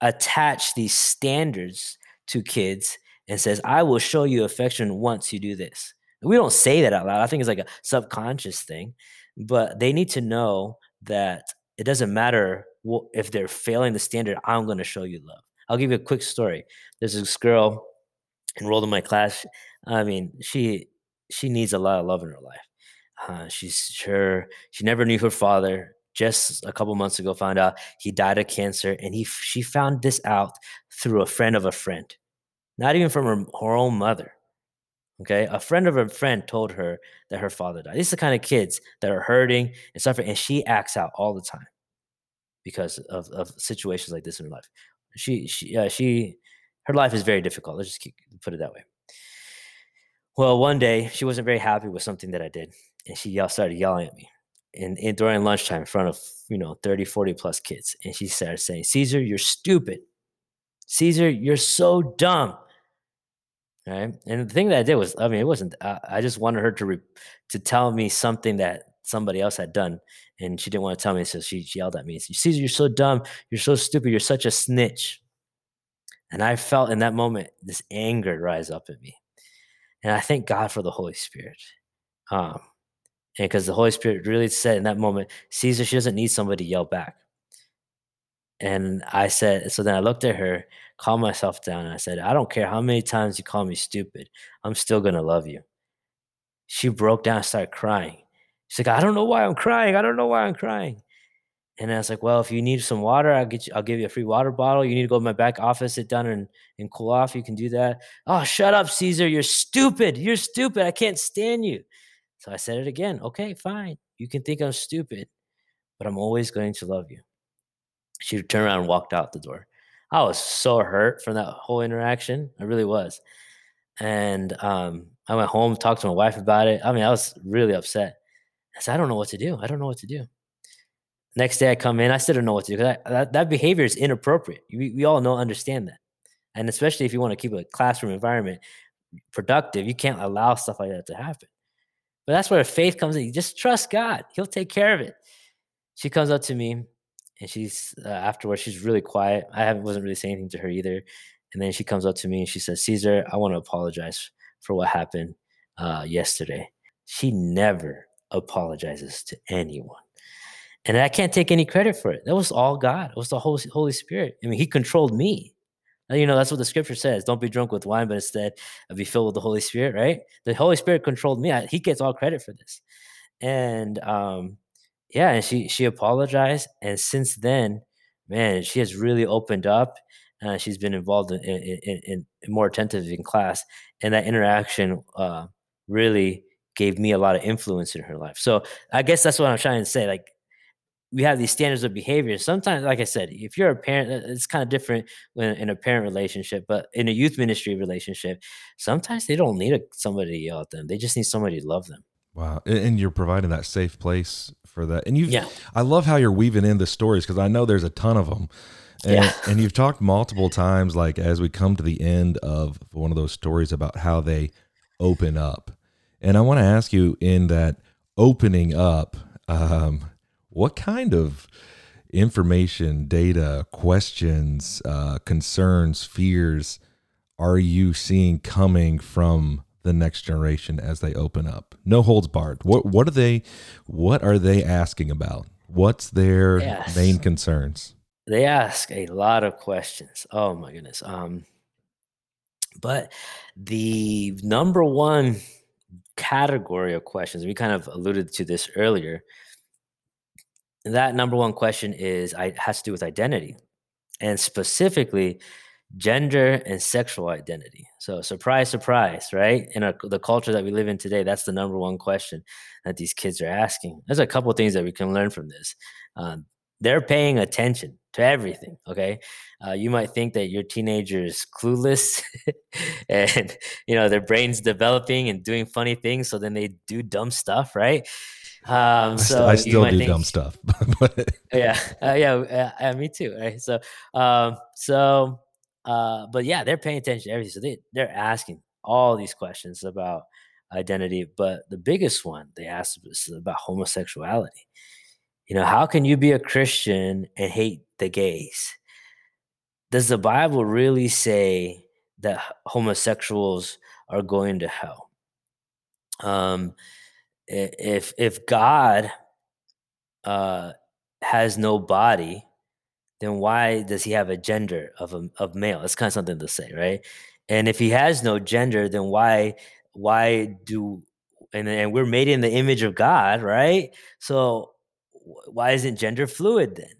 attach these standards to kids and says, "I will show you affection once you do this." We don't say that out loud. I think it's like a subconscious thing, but they need to know that it doesn't matter wh- if they're failing the standard. I'm going to show you love. I'll give you a quick story. There's this girl enrolled in my class. I mean, she she needs a lot of love in her life. Uh, she's sure she never knew her father. Just a couple months ago, found out he died of cancer, and he she found this out through a friend of a friend, not even from her, her own mother. Okay, a friend of a friend told her that her father died. These are the kind of kids that are hurting and suffering, and she acts out all the time because of, of situations like this in her life. She she uh, she her life is very difficult. Let's just keep, put it that way. Well, one day she wasn't very happy with something that I did, and she yell, started yelling at me. And, and during lunchtime in front of you know 30 40 plus kids and she started saying caesar you're stupid. Caesar you're so dumb. Right? And the thing that i did was i mean it wasn't i, I just wanted her to re, to tell me something that somebody else had done and she didn't want to tell me so she, she yelled at me caesar you're so dumb. You're so stupid. You're such a snitch. And i felt in that moment this anger rise up in me and i thank god for the holy spirit um and because the Holy Spirit really said in that moment, Caesar, she doesn't need somebody to yell back. And I said, so then I looked at her, calmed myself down, and I said, I don't care how many times you call me stupid, I'm still gonna love you. She broke down and started crying. She's like, I don't know why I'm crying. I don't know why I'm crying. And I was like, well, if you need some water, I'll get you, I'll give you a free water bottle. You need to go to my back office, sit down and, and cool off. You can do that. Oh, shut up, Caesar. You're stupid. You're stupid. I can't stand you. So I said it again. Okay, fine. You can think I'm stupid, but I'm always going to love you. She turned around and walked out the door. I was so hurt from that whole interaction. I really was. And um, I went home, talked to my wife about it. I mean, I was really upset. I said, I don't know what to do. I don't know what to do. Next day I come in, I still don't know what to do because that, that behavior is inappropriate. We, we all know, understand that. And especially if you want to keep a classroom environment productive, you can't allow stuff like that to happen. But that's where faith comes in. You just trust God, He'll take care of it. She comes up to me and she's uh, afterwards, she's really quiet. I wasn't really saying anything to her either. And then she comes up to me and she says, Caesar, I want to apologize for what happened uh, yesterday. She never apologizes to anyone. And I can't take any credit for it. That was all God. It was the Holy, Holy Spirit. I mean, He controlled me. You know, that's what the scripture says. Don't be drunk with wine, but instead be filled with the Holy Spirit, right? The Holy Spirit controlled me. I, he gets all credit for this. And um, yeah, and she she apologized. And since then, man, she has really opened up. Uh, she's been involved in, in, in, in, more attentive in class. And that interaction uh, really gave me a lot of influence in her life. So I guess that's what I'm trying to say. Like we have these standards of behavior. Sometimes, like I said, if you're a parent, it's kind of different when in a parent relationship, but in a youth ministry relationship, sometimes they don't need a, somebody to yell at them. They just need somebody to love them. Wow. And you're providing that safe place for that. And you yeah. I love how you're weaving in the stories because I know there's a ton of them. And, yeah. and you've talked multiple times, like as we come to the end of one of those stories about how they open up. And I want to ask you in that opening up, um, what kind of information, data, questions, uh, concerns, fears are you seeing coming from the next generation as they open up? No holds barred. What what are they what are they asking about? What's their yes. main concerns? They ask a lot of questions. Oh my goodness. Um but the number one category of questions, we kind of alluded to this earlier, that number one question is I has to do with identity, and specifically gender and sexual identity. So surprise, surprise, right? In our, the culture that we live in today, that's the number one question that these kids are asking. There's a couple things that we can learn from this. Um, they're paying attention to everything. Okay, uh, you might think that your teenager is clueless, and you know their brain's developing and doing funny things, so then they do dumb stuff, right? Um, so I still do think, dumb stuff. yeah, uh, yeah, uh, me too. Right. So, um, so, uh, but yeah, they're paying attention to everything. So they they're asking all these questions about identity. But the biggest one they asked is about homosexuality. You know, how can you be a Christian and hate the gays? Does the Bible really say that homosexuals are going to hell? Um, if if God uh, has no body, then why does he have a gender of a, of male? That's kind of something to say, right? And if he has no gender, then why why do and and we're made in the image of God, right? So why isn't gender fluid then?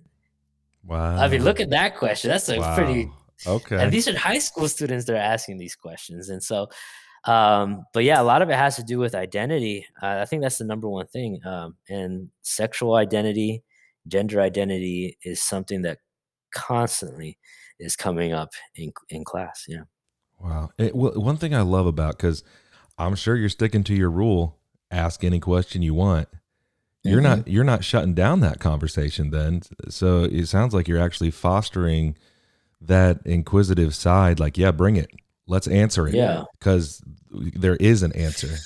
Wow. I mean, look at that question. That's a wow. pretty okay. And these are high school students that are asking these questions, and so um, but yeah, a lot of it has to do with identity. Uh, I think that's the number one thing. Um, and sexual identity, gender identity is something that constantly is coming up in in class. Yeah. Wow. It, well, one thing I love about because I'm sure you're sticking to your rule. Ask any question you want. You're mm-hmm. not you're not shutting down that conversation then. So it sounds like you're actually fostering that inquisitive side. Like, yeah, bring it Let's answer it. Yeah. Because there is an answer.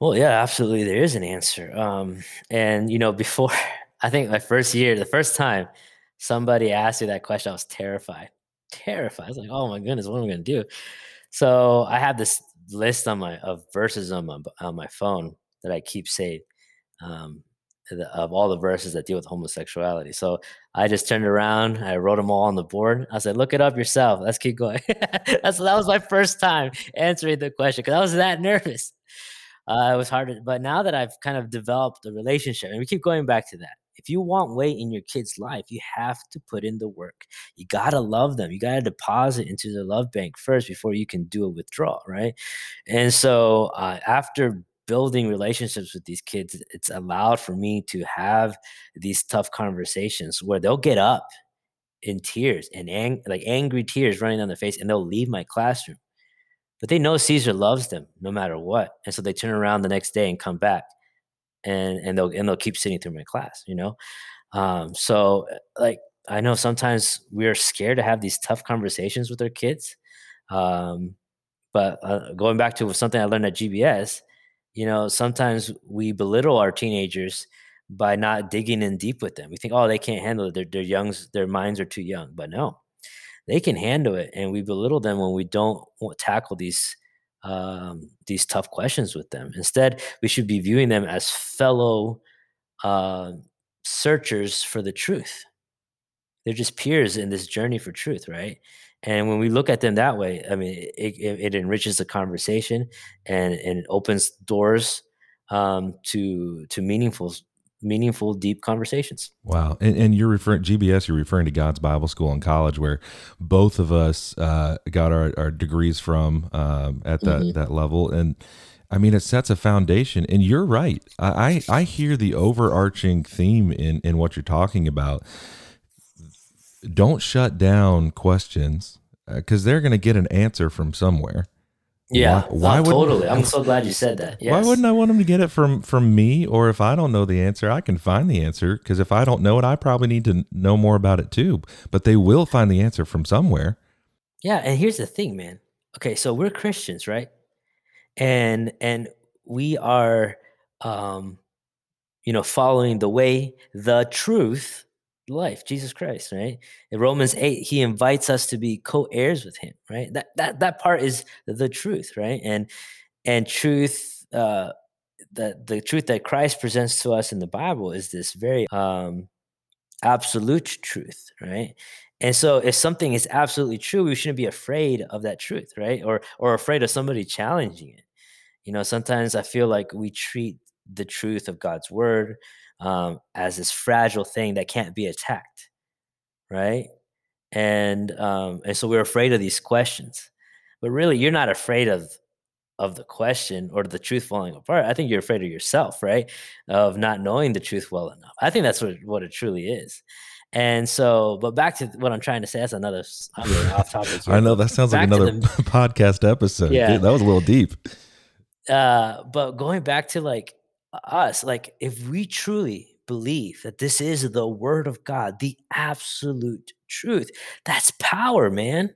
Well, yeah, absolutely. There is an answer. Um, and you know, before I think my first year, the first time somebody asked me that question, I was terrified. Terrified. I was like, oh my goodness, what am I gonna do? So I have this list on my of verses on my on my phone that I keep saved. Um, of all the verses that deal with homosexuality. So I just turned around, I wrote them all on the board. I said, "Look it up yourself. Let's keep going." That's that was my first time answering the question because I was that nervous. Uh, it was hard, but now that I've kind of developed a relationship, and we keep going back to that. If you want weight in your kid's life, you have to put in the work. You gotta love them. You gotta deposit into the love bank first before you can do a withdrawal, right? And so uh, after building relationships with these kids, it's allowed for me to have these tough conversations where they'll get up in tears and ang- like angry tears running down their face and they'll leave my classroom. But they know Caesar loves them no matter what. And so they turn around the next day and come back and and they'll and they'll keep sitting through my class, you know? Um, so uh, like I know sometimes we're scared to have these tough conversations with our kids. Um, but uh, going back to something I learned at GBS, you know, sometimes we belittle our teenagers by not digging in deep with them. We think, oh, they can't handle it. Their youngs, their minds are too young. But no, they can handle it, and we belittle them when we don't tackle these um, these tough questions with them. Instead, we should be viewing them as fellow uh, searchers for the truth. They're just peers in this journey for truth, right? And when we look at them that way, I mean, it, it, it enriches the conversation and, and it opens doors um, to to meaningful meaningful deep conversations. Wow. And, and you're referring gbs you're referring to god's bible school in college where both of us uh, got our, our degrees from um, at that mm-hmm. that level. And i mean it sets a foundation. And you're right. I i hear the overarching theme in in what you're talking about don't shut down questions because uh, they're going to get an answer from somewhere yeah, why, why totally. I'm so glad you said that. Yes. Why wouldn't I want them to get it from from me? Or if I don't know the answer, I can find the answer. Because if I don't know it, I probably need to know more about it too. But they will find the answer from somewhere. Yeah, and here's the thing, man. Okay, so we're Christians, right? And and we are, um, you know, following the way, the truth, life, Jesus Christ, right? In Romans 8, he invites us to be co-heirs with him, right? That that that part is the truth, right? And and truth uh the the truth that Christ presents to us in the Bible is this very um absolute truth, right? And so if something is absolutely true, we shouldn't be afraid of that truth, right? Or or afraid of somebody challenging it. You know, sometimes I feel like we treat the truth of God's word um, as this fragile thing that can't be attacked, right? And um, and so we're afraid of these questions, but really, you're not afraid of of the question or the truth falling apart. I think you're afraid of yourself, right? Of not knowing the truth well enough. I think that's what what it truly is. And so, but back to what I'm trying to say, that's another off topic. Here. I know that sounds back like another the, podcast episode. Yeah, Dude, that was a little deep. Uh, but going back to like us, like if we truly believe that this is the word of God, the absolute truth, that's power, man.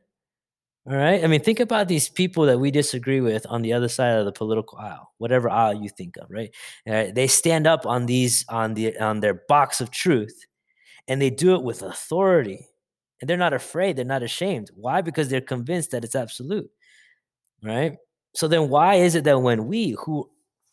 All right. I mean, think about these people that we disagree with on the other side of the political aisle, whatever aisle you think of, right? Uh, they stand up on these on the on their box of truth, and they do it with authority, and they're not afraid. They're not ashamed. Why? Because they're convinced that it's absolute, right? So then, why is it that when we who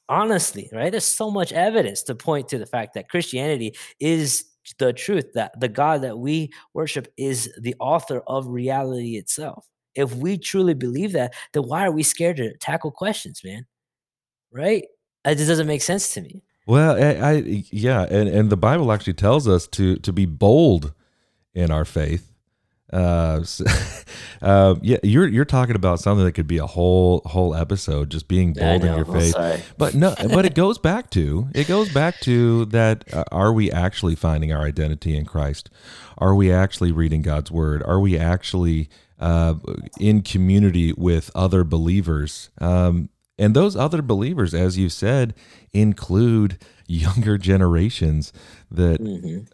honestly, right? There's so much evidence to point to the fact that Christianity is the truth, that the God that we worship is the author of reality itself. If we truly believe that, then why are we scared to tackle questions, man? Right? It just doesn't make sense to me. Well, I, I yeah, and, and the Bible actually tells us to to be bold in our faith uh, so, uh, yeah, you're you're talking about something that could be a whole whole episode, just being bold in your faith. But no, but it goes back to it goes back to that. Uh, are we actually finding our identity in Christ? Are we actually reading God's word? Are we actually uh, in community with other believers? Um, and those other believers, as you said, include younger generations that mm-hmm.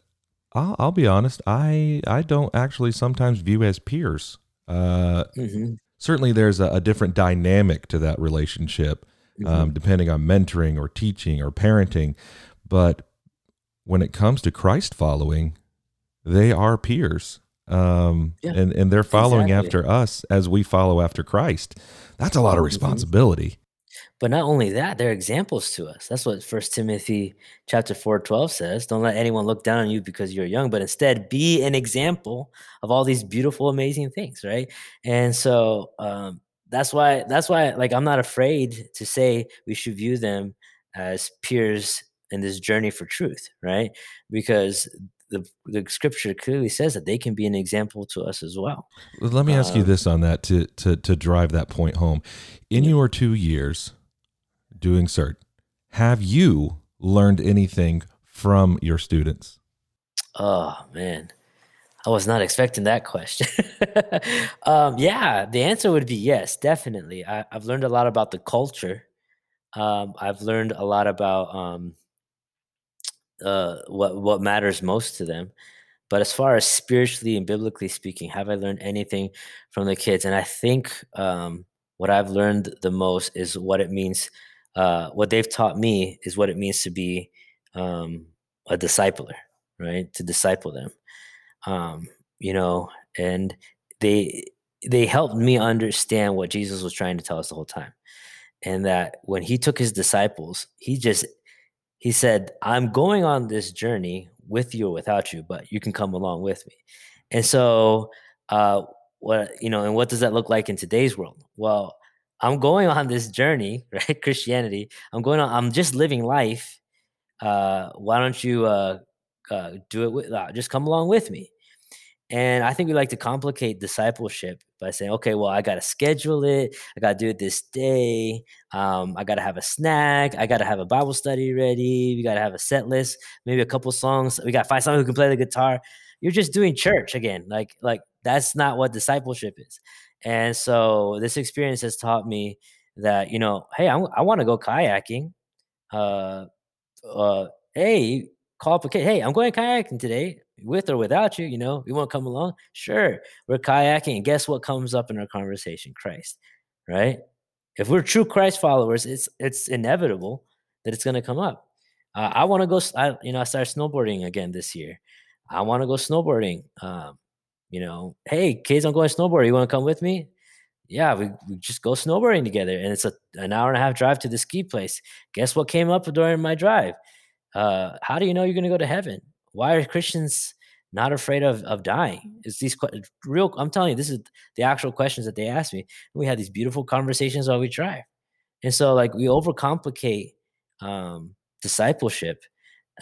I'll, I'll be honest. I I don't actually sometimes view as peers. Uh, mm-hmm. Certainly, there's a, a, different dynamic to that relationship, mm-hmm. um, depending on mentoring or teaching or parenting. But when it comes to Christ following, they are peers, um, yeah, and and they're following exactly. after us as we follow after Christ. That's a lot of mm-hmm. responsibility. But not only that, they're examples to us. That's what First Timothy chapter 4, 12 says. Don't let anyone look down on you because you're young, but instead be an example of all these beautiful, amazing things, right? And so um, that's why that's why like I'm not afraid to say we should view them as peers in this journey for truth, right? Because the, the scripture clearly says that they can be an example to us as well. Let me ask um, you this on that to to to drive that point home. In yeah. your 2 years doing CERT, have you learned anything from your students? Oh, man. I was not expecting that question. um, yeah, the answer would be yes, definitely. I, have learned a lot about the culture. Um, I've learned a lot about um, uh, what what matters most to them. But as far as spiritually and biblically speaking, have I learned anything from the kids? And I think um, what I've learned the most is what it means uh, what they've taught me is what it means to be um, a discipler, right? To disciple them, um, you know, and they they helped me understand what Jesus was trying to tell us the whole time. and that when he took his disciples, he just he said, "I'm going on this journey with you or without you, but you can come along with me." And so, uh, what you know, and what does that look like in today's world? Well, I'm going on this journey, right? Christianity. I'm going on. I'm just living life. Uh, why don't you uh, uh, do it with? Uh, just come along with me. And I think we like to complicate discipleship by saying, okay, well, I got to schedule it. I got to do it this day. Um, I got to have a snack. I got to have a Bible study ready. We got to have a set list, maybe a couple songs. We got to find someone who can play the guitar. You're just doing church again. Like, like that's not what discipleship is. And so this experience has taught me that, you know, hey, I'm, i want to go kayaking. Uh, uh, hey, call up a kid. Hey, I'm going kayaking today with or without you, you know, you want to come along? Sure. We're kayaking. And guess what comes up in our conversation? Christ, right? If we're true Christ followers, it's it's inevitable that it's going to come up. Uh, I want to go. I, you know, I started snowboarding again this year. I want to go snowboarding. Um, you know, hey kids, I'm going snowboarding. You want to come with me? Yeah, we, we just go snowboarding together, and it's a an hour and a half drive to the ski place. Guess what came up during my drive? Uh, how do you know you're going to go to heaven? Why are Christians not afraid of of dying? It's these real. I'm telling you, this is the actual questions that they ask me. We had these beautiful conversations while we drive, and so like we overcomplicate um, discipleship.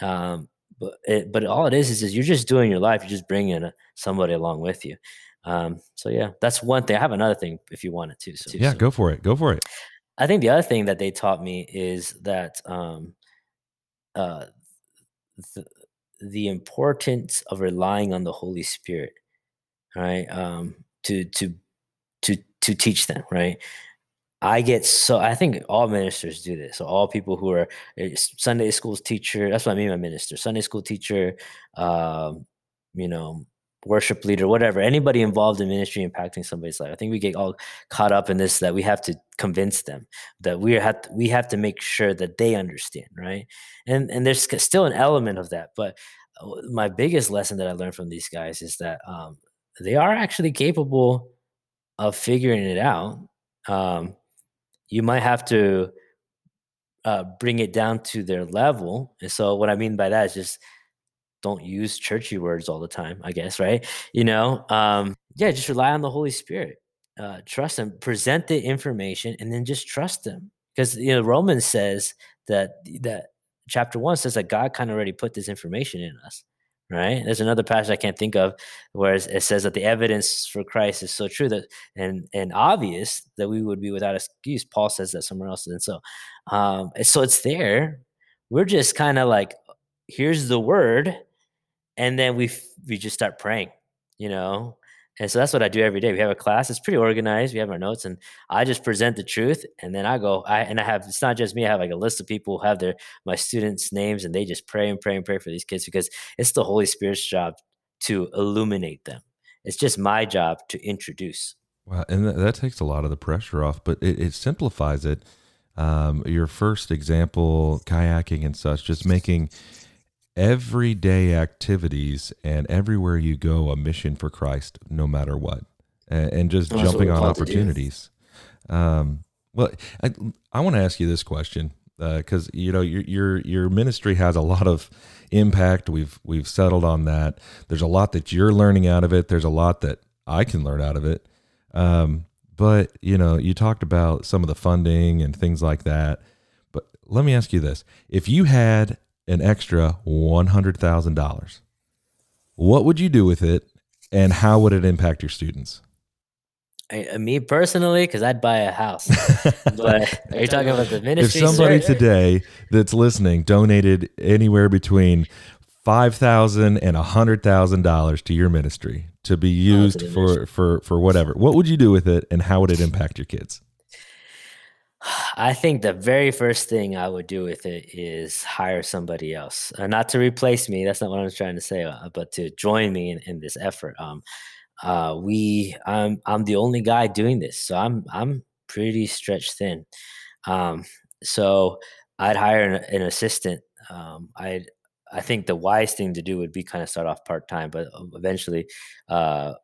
Um, but it, but all it is is, is you're just doing your life. You're just bringing somebody along with you. Um, so yeah, that's one thing. I have another thing if you want it to. So yeah, so. go for it. Go for it. I think the other thing that they taught me is that um, uh, the, the importance of relying on the Holy Spirit, right? Um, to to to to teach them, right? I get so I think all ministers do this. So all people who are eh, Sunday school teacher, that's what I mean by minister, Sunday school teacher, um, you know, worship leader, whatever, anybody involved in ministry impacting somebody's life. I think we get all caught up in this that we have to convince them that we have to, we have to make sure that they understand, right? And and there's still an element of that, but uh, my biggest lesson that I learned from these guys is that um, they are actually capable of figuring it out. Um, you might have to uh, bring it down to their level, and so what I mean by that is just don't use churchy words all the time, I guess, right? You know, um, yeah, just rely on the Holy Spirit. Uh, trust them, present the information, and then just trust them. Because you know, Romans says that that chapter one says that God kind of already put this information in us, right? There's another passage I can't think of where it says that the evidence for Christ is so true that and and obvious that we would be without excuse. Paul says that somewhere else, and so um, so it's there. We're just kind of like, here's the word and then we we just start praying, you know. And so that's what I do every day. We have a class; it's pretty organized. We have our notes, and I just present the truth, and then I go. I and I have it's not just me. I have like a list of people who have their my students' names, and they just pray and pray and pray for these kids because it's the Holy Spirit's job to illuminate them. It's just my job to introduce. Wow, and that, that takes a lot of the pressure off, but it, it simplifies it. Um, your first example, kayaking and such, just making everyday activities and everywhere you go a mission for Christ, no matter what, and, and just That's jumping on opportunities. Um, well, I, I want to ask you this question because uh, you know your your your ministry has a lot of impact. We've we've settled on that. There's a lot that you're learning out of it. There's a lot that I can learn out of it. Um, but you know, you talked about some of the funding and things like that. But let me ask you this: If you had an extra $100,000, what would you do with it and how would it impact your students? I, uh, me personally, because I'd buy a house. but are you talking about the ministry? If somebody sir? today that's listening donated anywhere between five thousand and a hundred thousand dollars to your ministry to be oh, used oh, for for for whatever, what would you do with it, and how would it impact your kids? I think the very first thing I would do with it is hire somebody else, uh, not to replace me. That's not what I'm trying to say, uh, but to join me in, in this effort. Um, uh, we, I'm, I'm the only guy doing this, so I'm, I'm pretty stretched thin. Um, so I'd hire an, an assistant. Um, I'd, I think the wise thing to do would be kind of start off part time, but uh, eventually uh,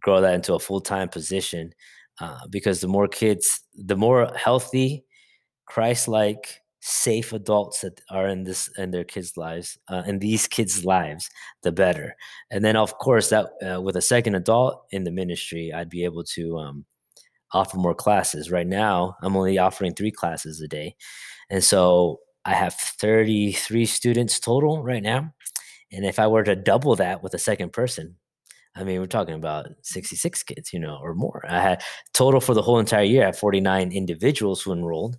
grow that into a full time position uh, because the more kids, the more healthy Christ-like, safe adults that are in this in their kids' lives, uh, in these kids' lives, the better. And then, of course, that uh, with a second adult in the ministry, I'd be able to um, offer more classes. Right now, I'm only offering three classes a day, and so I have 33 students total right now. And if I were to double that with a second person, I mean, we're talking about 66 kids, you know, or more. I had total for the whole entire year. I had 49 individuals who enrolled,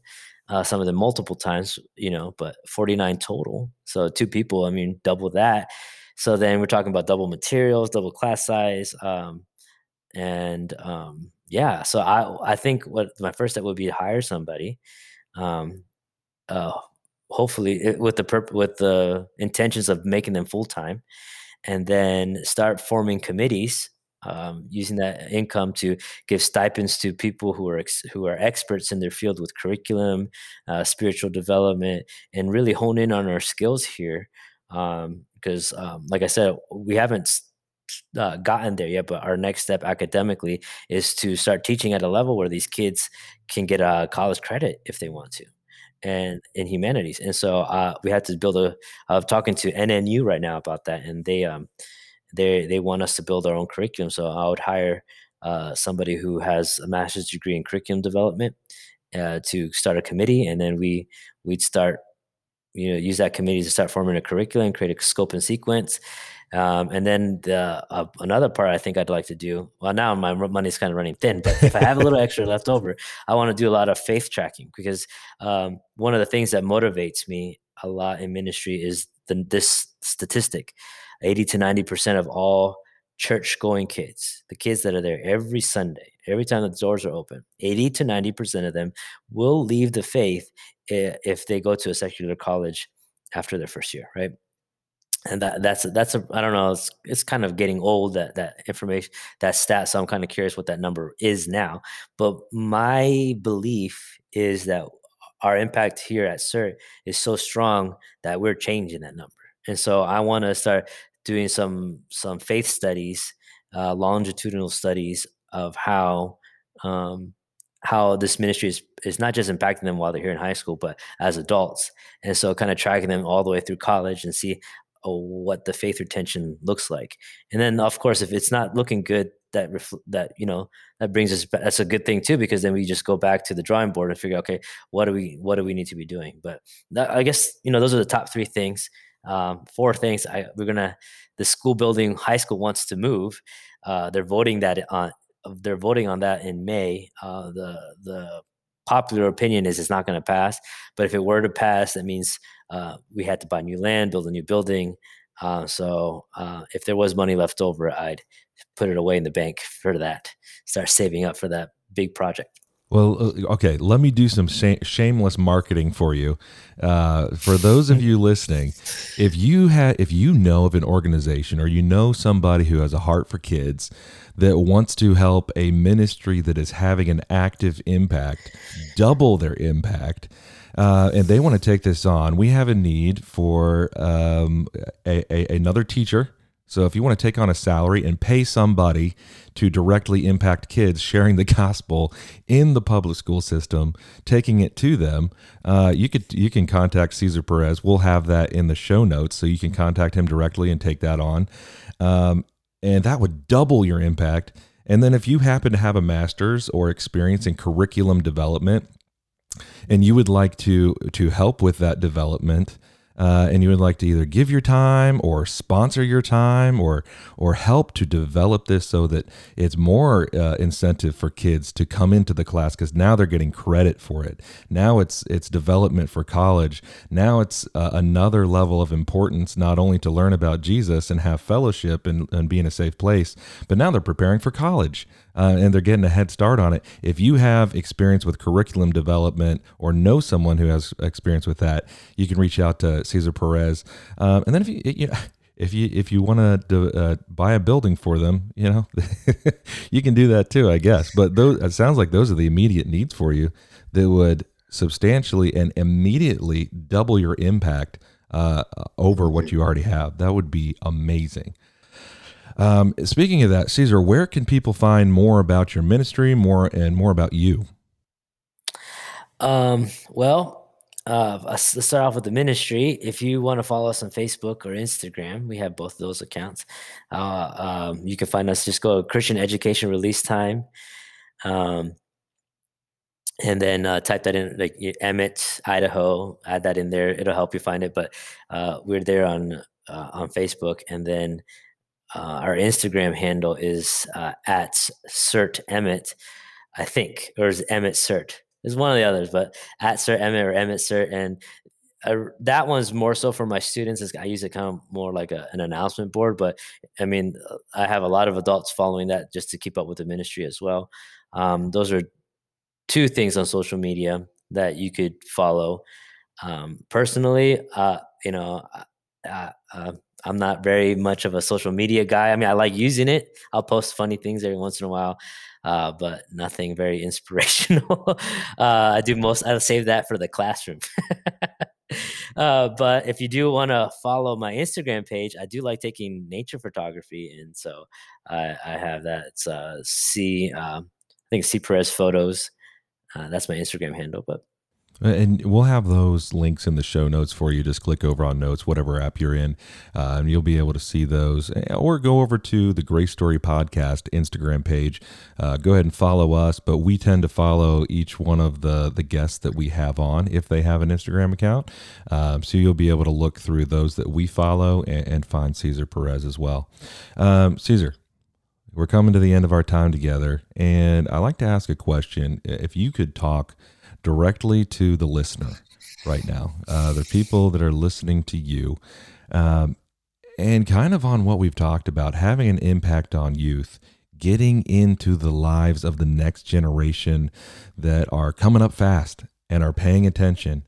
uh, some of them multiple times, you know, but 49 total. So two people, I mean, double that. So then we're talking about double materials, double class size, um, and um, yeah. So I I think what my first step would be to hire somebody, um, uh, hopefully it, with the perp- with the intentions of making them full time and then start forming committees um, using that income to give stipends to people who are ex- who are experts in their field with curriculum, uh, spiritual development, and really hone in on our skills here. Because, um, um, like I said, we haven't uh, gotten there yet, but our next step academically is to start teaching at a level where these kids can get a college credit if they want to and in humanities. And so uh, we had to build a. I'm talking to NNU right now about that, and they um they they want us to build our own curriculum. So I would hire uh, somebody who has a master's degree in curriculum development uh, to start a committee, and then we we'd start you know use that committee to start forming a curriculum, create a scope and sequence, um, and then the, uh, another part I think I'd like to do. Well, now my money's kind of running thin, but if I have a little extra left over, I want to do a lot of faith tracking because um, one of the things that motivates me a lot in ministry is the, this statistic: eighty to ninety percent of all church-going kids, the kids that are there every Sunday, every time the doors are open, eighty to ninety percent of them will leave the faith if they go to a secular college after their first year, right? And that that's that's a I don't know it's it's kind of getting old that that information that stat so I'm kind of curious what that number is now but my belief is that our impact here at CERT is so strong that we're changing that number and so I want to start doing some some faith studies uh, longitudinal studies of how um, how this ministry is, is not just impacting them while they're here in high school, but as adults. And so kind of tracking them all the way through college and see what the faith retention looks like. And then, of course, if it's not looking good, that that you know that brings us. That's a good thing too, because then we just go back to the drawing board and figure, okay, what do we what do we need to be doing? But that, I guess you know those are the top three things. Um, four things. I, we're gonna the school building. High school wants to move. Uh, they're voting that on. They're voting on that in May. Uh, the the popular opinion is it's not going to pass. But if it were to pass, that means uh, we had to buy new land, build a new building. Uh, so uh, if there was money left over, I'd put it away in the bank for that. Start saving up for that big project. Well, uh, okay, let me do some sh- shameless marketing for you. Uh, for those of you listening, if you had, if you know of an organization or you know somebody who has a heart for kids that wants to help a ministry that is having an active impact, double their impact, uh, and they want to take this on, we have a need for um, a, a, another teacher. So if you want to take on a salary and pay somebody to directly impact kids, sharing the gospel in the public school system, taking it to them, uh, you could you can contact Cesar Perez. We'll have that in the show notes, so you can contact him directly and take that on, um, and that would double your impact. And then if you happen to have a master's or experience in curriculum development, and you would like to to help with that development uh, and you would like to either give your time or sponsor your time or or help to develop this so that it's more uh, incentive for kids to come into the class because now they're getting credit for it. Now it's it's development for college. Now it's uh, another level of importance not only to learn about Jesus and have fellowship and, and be in a safe place, but now they're preparing for college uh, and they're getting a head start on it. If you have experience with curriculum development or know someone who has experience with that, you can reach out to Cesar Perez. Um, and then if you, you know, if you if you want to uh, buy a building for them, you know, you can do that too, I guess. But those it sounds like those are the immediate needs for you that would substantially and immediately double your impact uh, over what you already have. That would be amazing. Um, speaking of that, Caesar, where can people find more about your ministry, more and more about you? Um, well, uh, let's start off with the ministry. If you want to follow us on Facebook or Instagram, we have both those accounts. Uh, um, you can find us. Just go Christian Education Release Time, um, and then uh, type that in, like Emmett, Idaho. Add that in there. It'll help you find it. But uh, we're there on uh, on Facebook, and then uh, our Instagram handle is uh, at Cert Emmett, I think, or is Emmett Cert? It's one of the others, but at Cert Emmett or Emmett Cert, and uh, that one's more so for my students. Is I use it kind of more like a, an announcement board, but I mean, uh, I have a lot of adults following that just to keep up with the ministry as well. Um, those are two things on social media that you could follow. Um, personally, uh, you know, uh, uh, I'm not very much of a social media guy. I mean, I like using it. I'll post funny things every once in a while, uh, but nothing very inspirational. uh, I do most. I'll save that for the classroom. uh, but if you do want to follow my Instagram page, I do like taking nature photography, and so I, I have that. It's uh, C. Um, I think C Perez Photos. Uh, that's my Instagram handle, but and we'll have those links in the show notes for you. Just click over on notes, whatever app you're in, uh, and you'll be able to see those. Eh, or go over to the Grace Story Podcast Instagram page. Uh, go ahead and follow us, but we tend to follow each one of the the guests that we have on if they have an Instagram account. Um, so you'll be able to look through those that we follow and, and find Caesar Perez as well. Um, Caesar, we're coming to the end of our time together, and I like to ask a question. If you could talk directly to the listener right now, uh, the people that are listening to you, um, and kind of on what we've talked about, having an impact on youth, getting into the lives of the next generation that are coming up fast and are paying attention.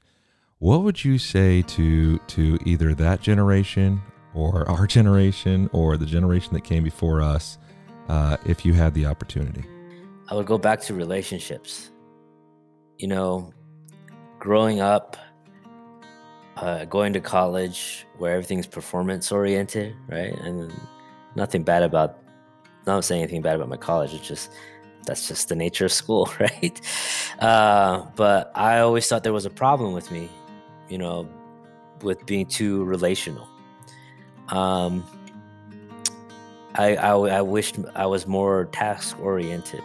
What would you say to to either that generation or our generation or the generation that came before us, uh, if you had the opportunity? I would go back to relationships you know, growing up, uh, going to college where everything's performance oriented, right? And nothing bad about, not saying anything bad about my college. It's just, that's just the nature of school, right? Uh, but I always thought there was a problem with me, you know, with being too relational. Um, I, I, I wished I was more task oriented,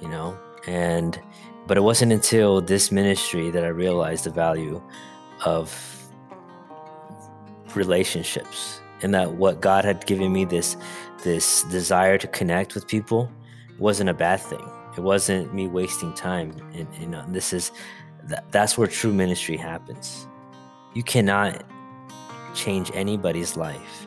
you know, and but it wasn't until this ministry that I realized the value of relationships and that what God had given me this this desire to connect with people wasn't a bad thing. It wasn't me wasting time. And this is that, that's where true ministry happens. You cannot change anybody's life.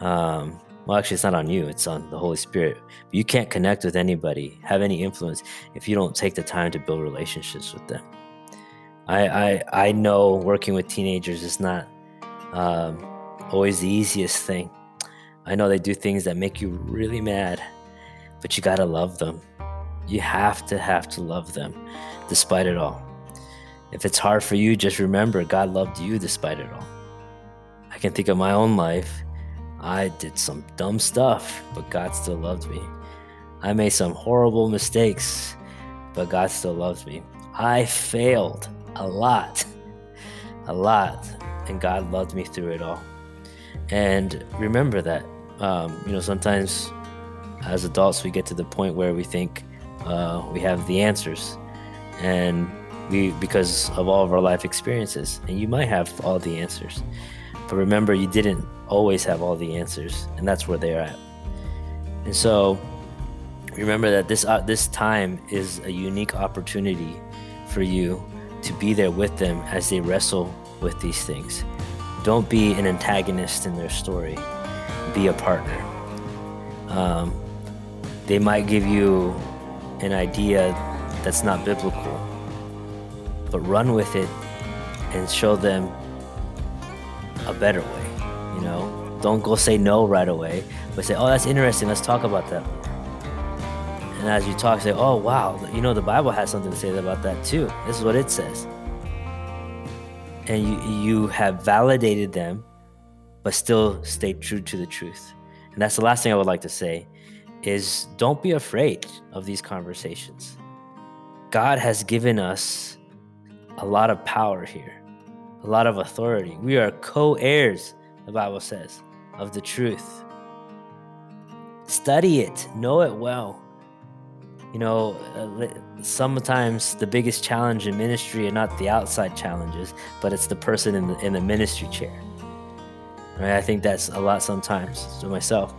Um, well, actually, it's not on you, it's on the Holy Spirit. You can't connect with anybody, have any influence, if you don't take the time to build relationships with them. I, I, I know working with teenagers is not um, always the easiest thing. I know they do things that make you really mad, but you gotta love them. You have to have to love them despite it all. If it's hard for you, just remember God loved you despite it all. I can think of my own life I did some dumb stuff, but God still loved me. I made some horrible mistakes, but God still loves me. I failed a lot, a lot, and God loved me through it all. And remember that, um, you know, sometimes as adults, we get to the point where we think uh, we have the answers, and we because of all of our life experiences, and you might have all the answers, but remember, you didn't always have all the answers, and that's where they're at. And so, remember that this uh, this time is a unique opportunity for you to be there with them as they wrestle with these things. Don't be an antagonist in their story. Be a partner. Um, they might give you an idea that's not biblical, but run with it and show them a better way. You know, don't go say no right away, but say, "Oh, that's interesting. Let's talk about that." And as you talk, say, "Oh, wow, you know, the Bible has something to say about that too. This is what it says." And you you have validated them, but still stay true to the truth. And that's the last thing I would like to say is don't be afraid of these conversations. God has given us a lot of power here, a lot of authority. We are co heirs, the Bible says, of the truth. Study it, know it well. You know, uh, sometimes the biggest challenge in ministry are not the outside challenges, but it's the person in the, in the ministry chair. Right? I think that's a lot sometimes to myself.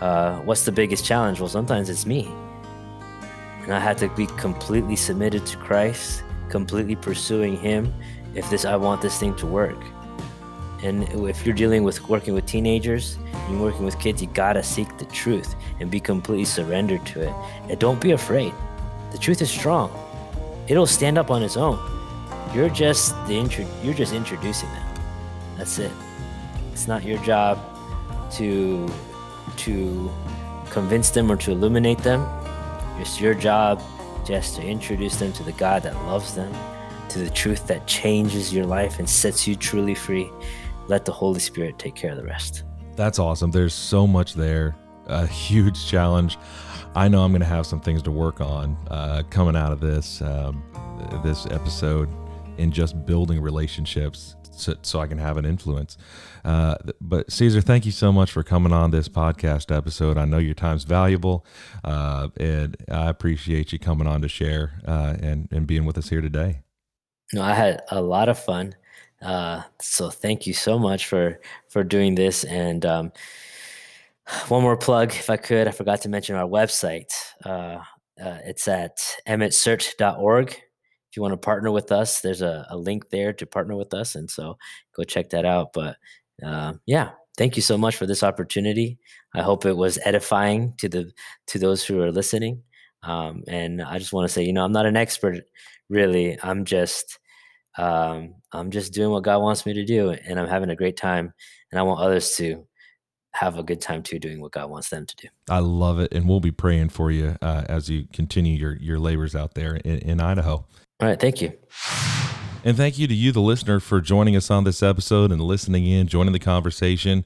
Uh, what's the biggest challenge? Well, sometimes it's me. And I had to be completely submitted to Christ, completely pursuing Him if this I want this thing to work. And if you're dealing with working with teenagers, you're working with kids, you gotta seek the truth and be completely surrendered to it. And don't be afraid. The truth is strong. It'll stand up on its own. You're just the intro- you're just introducing them. That's it. It's not your job to to convince them or to illuminate them. It's your job just to introduce them to the God that loves them, to the truth that changes your life and sets you truly free. Let the Holy Spirit take care of the rest. That's awesome. There's so much there, a huge challenge. I know I'm going to have some things to work on uh, coming out of this um, this episode in just building relationships so, so I can have an influence. Uh, but Caesar, thank you so much for coming on this podcast episode. I know your time's valuable, uh, and I appreciate you coming on to share uh, and and being with us here today. No, I had a lot of fun. Uh, so thank you so much for for doing this. And um, one more plug, if I could, I forgot to mention our website. Uh, uh, it's at emmettcert.org if you want to partner with us, there's a, a link there to partner with us. And so go check that out. But uh, yeah, thank you so much for this opportunity. I hope it was edifying to the to those who are listening. Um, and I just want to say, you know, I'm not an expert, really. I'm just um, I'm just doing what God wants me to do, and I'm having a great time. And I want others to have a good time too, doing what God wants them to do. I love it, and we'll be praying for you uh, as you continue your your labors out there in, in Idaho. All right. Thank you. And thank you to you, the listener, for joining us on this episode and listening in, joining the conversation.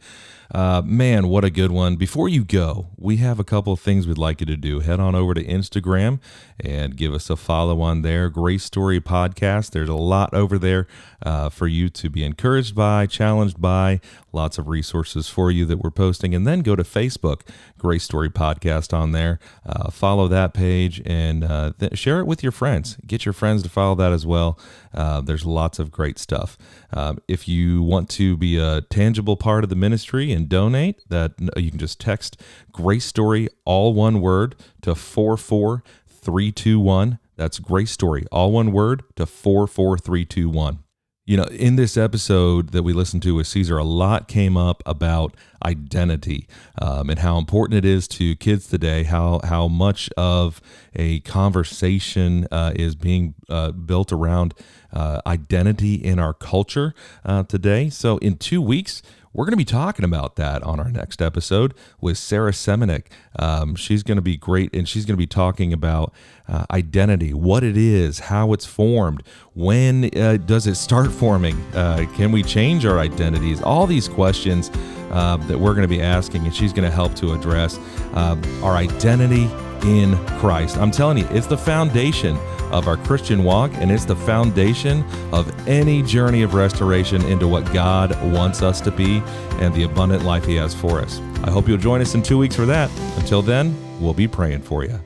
Uh, man, what a good one. Before you go, we have a couple of things we'd like you to do. Head on over to Instagram and give us a follow on there. Grace Story Podcast. There's a lot over there uh, for you to be encouraged by, challenged by, lots of resources for you that we're posting. And then go to Facebook, Grace Story Podcast on there. Uh, follow that page and uh, th- share it with your friends. Get your friends to follow that as well. Uh, there's lots of great stuff. Um, if you want to be a tangible part of the ministry and donate, that you can just text Grace Story, all one word, to 44321. That's Grace Story, all one word, to 44321. You know, in this episode that we listened to with Caesar, a lot came up about identity um, and how important it is to kids today. How how much of a conversation uh, is being uh, built around uh, identity in our culture uh, today. So, in two weeks, we're going to be talking about that on our next episode with Sarah Semenik. Um, she's going to be great, and she's going to be talking about uh, identity, what it is, how it's formed, when uh, does it start forming, uh, can we change our identities, all these questions uh, that we're going to be asking, and she's going to help to address um, our identity in Christ. I'm telling you, it's the foundation of our Christian walk, and it's the foundation of any journey of restoration into what God wants us to be and the abundant life He has for us. I hope you'll join us in two weeks for that. Until then, we'll be praying for you.